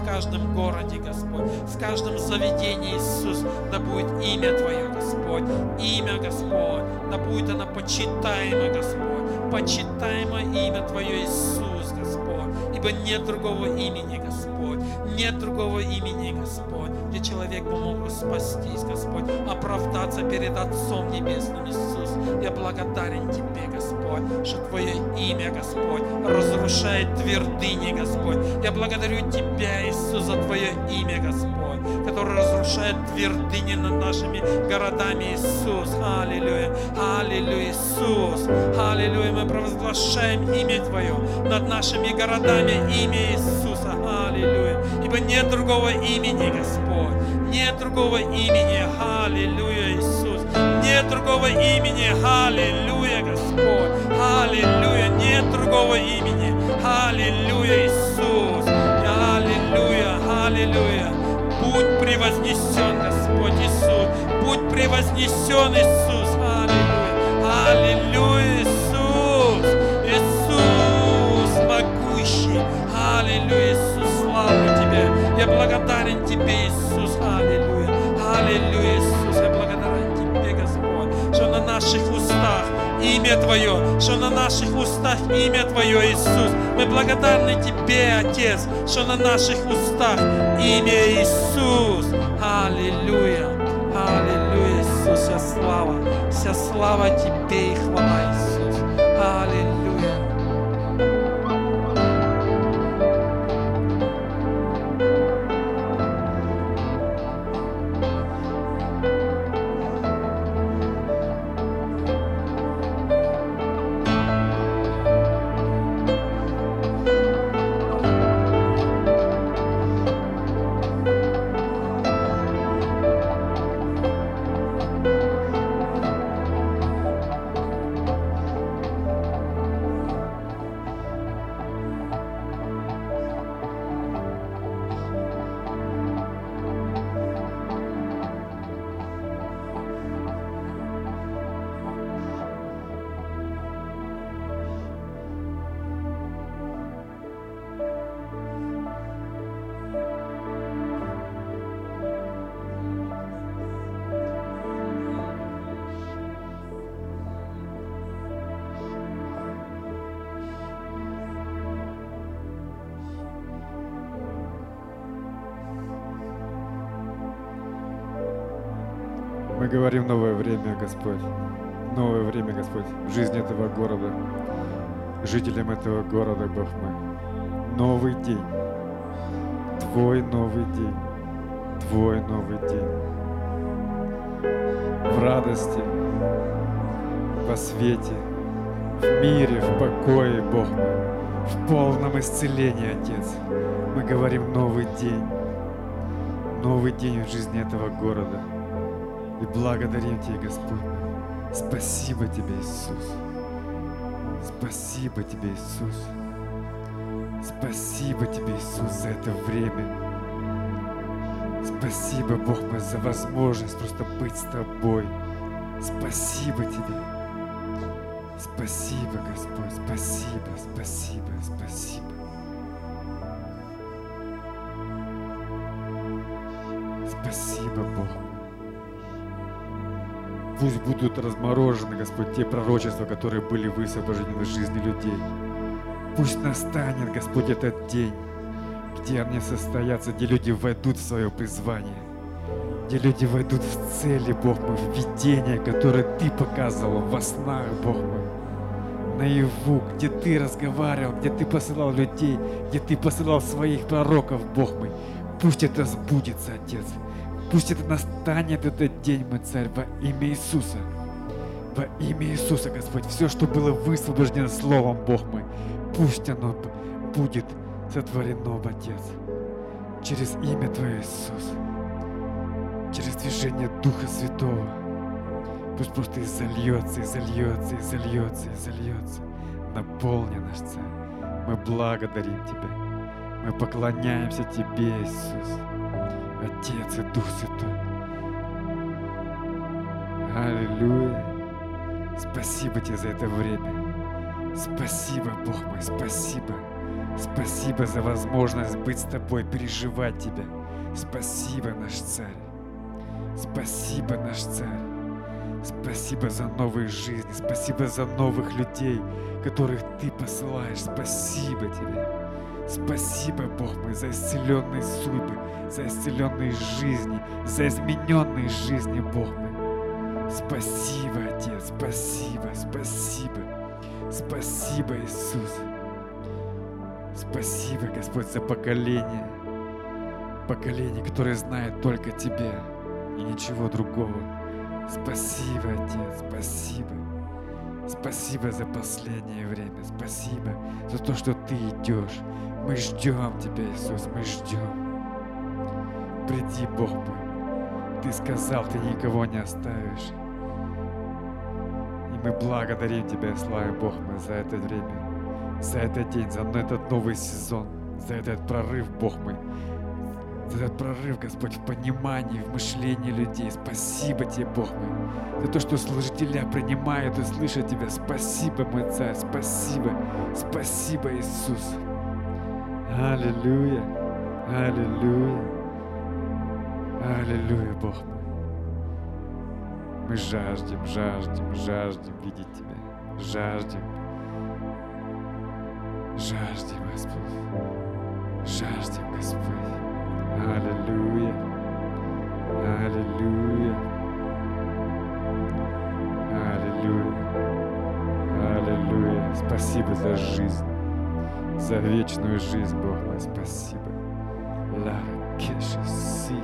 Каждом городе, Господь, в каждом заведении, Иисус, да будет имя Твое, Господь, имя, Господь, да будет оно почитаемо, Господь, почитаемо имя Твое, Иисус, Господь, ибо нет другого имени, Господь, нет другого имени, Господь, где человек бы мог спастись, Господь, оправдаться перед Отцом Небесным, Иисус. Я благодарен Тебе, Господь, что Твое имя, Господь, разрушает твердыни, Господь. Я благодарю Тебя, Иисус, за Твое имя, Господь, которое разрушает твердыни над нашими городами, Иисус. Аллилуйя, аллилуйя, Иисус. Аллилуйя, мы провозглашаем имя Твое над нашими городами, имя Иисуса. Аллилуйя. Ибо нет другого имени, Господь. Нет другого имени. Аллилуйя, Иисус. Нет другого имени. Аллилуйя, Господь. Аллилуйя. Нет другого имени. Аллилуйя, Иисус. Аллилуйя. Аллилуйя. Будь превознесен, Господь Иисус. Будь превознесен, Иисус. Аллилуйя. Аллилуйя, Иисус. Иисус могущий. Аллилуйя, Иисус. Славлю Тебя. Я благодарен Тебе, Иисус. Имя Твое, что на наших устах имя Твое, Иисус. Мы благодарны Тебе, Отец, что на наших устах имя Иисус. Аллилуйя. Аллилуйя, Иисус, вся слава, вся слава Тебе и хвала, Иисус. Аллилуйя. Мы говорим новое время, Господь. Новое время, Господь, в жизни этого города. Жителям этого города, Бог мой. Новый день. Твой новый день. Твой новый день. В радости, во свете, в мире, в покое, Бог мой, в полном исцелении, Отец. Мы говорим новый день, новый день в жизни этого города. И благодарим Тебя, Господь. Спасибо Тебе, Иисус. Спасибо Тебе, Иисус. Спасибо Тебе, Иисус, за это время. Спасибо, Бог мой, за возможность просто быть с Тобой. Спасибо Тебе. Спасибо, Господь, спасибо, спасибо, спасибо. Пусть будут разморожены, Господь, те пророчества, которые были высвобождены в жизни людей. Пусть настанет, Господь, этот день, где они состоятся, где люди войдут в свое призвание, где люди войдут в цели, Бог мой, в видение, которое Ты показывал во снах, Бог мой, наяву, где Ты разговаривал, где Ты посылал людей, где Ты посылал своих пророков, Бог мой. Пусть это сбудется, Отец. Пусть это настанет этот день, мой Царь, во имя Иисуса. Во имя Иисуса, Господь, все, что было высвобождено Словом, Бог мой, пусть оно будет сотворено, Отец, через имя Твое, Иисус, через движение Духа Святого. Пусть просто изольется, изольется, изольется, изольется. Наполни наш Царь. Мы благодарим Тебя. Мы поклоняемся Тебе, Иисус. Отец и Дух Святой. Аллилуйя. Спасибо тебе за это время. Спасибо, Бог мой, спасибо. Спасибо за возможность быть с тобой, переживать тебя. Спасибо, наш царь. Спасибо, наш царь. Спасибо за новые жизни. Спасибо за новых людей, которых ты посылаешь. Спасибо тебе. Спасибо, Бог мой, за исцеленные судьбы, за исцеленные жизни, за измененные жизни, Бог мой. Спасибо, Отец, спасибо, спасибо. Спасибо, Иисус. Спасибо, Господь, за поколение. Поколение, которое знает только Тебя и ничего другого. Спасибо, Отец, спасибо. Спасибо за последнее время. Спасибо за то, что Ты идешь. Мы ждем Тебя, Иисус, мы ждем. Приди, Бог мой. Ты сказал, Ты никого не оставишь. И мы благодарим Тебя, славим Бог мой, за это время, за этот день, за этот новый сезон, за этот прорыв, Бог мой, за этот прорыв, Господь, в понимании, в мышлении людей. Спасибо Тебе, Бог мой, за то, что служителя принимают и слышат Тебя. Спасибо, мой Царь, спасибо, спасибо, Иисус. Аллилуйя, аллилуйя, аллилуйя, Бог мой. Мы жаждем, жаждем, жаждем видеть Тебя. Жаждем. Жаждем, Господь. Жаждем, Господь. Аллилуйя. Аллилуйя. Аллилуйя. Аллилуйя. Спасибо за жизнь. За вечную жизнь, Бог мой. Спасибо. Ла кеша си.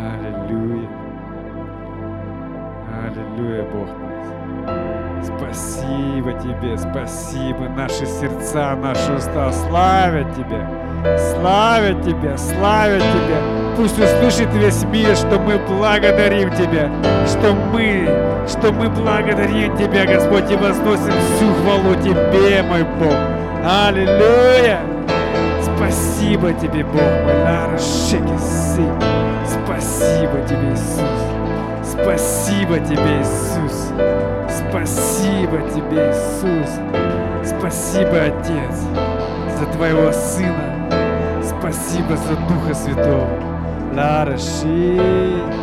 Аллилуйя. Аллилуйя, Бог мой. Спасибо Тебе, спасибо. Наши сердца, наши уста славят Тебя. Славят Тебя, славят Тебя. Пусть услышит весь мир, что мы благодарим Тебя, что мы, что мы благодарим Тебя, Господь, и возносим всю хвалу Тебе, мой Бог. Аллилуйя! Спасибо Тебе, Бог мой. Лара Шекиси. Спасибо Тебе, Иисус. Спасибо Тебе, Иисус. Спасибо Тебе, Иисус. Спасибо, Отец, за Твоего Сына. Спасибо за Духа Святого. Лараши.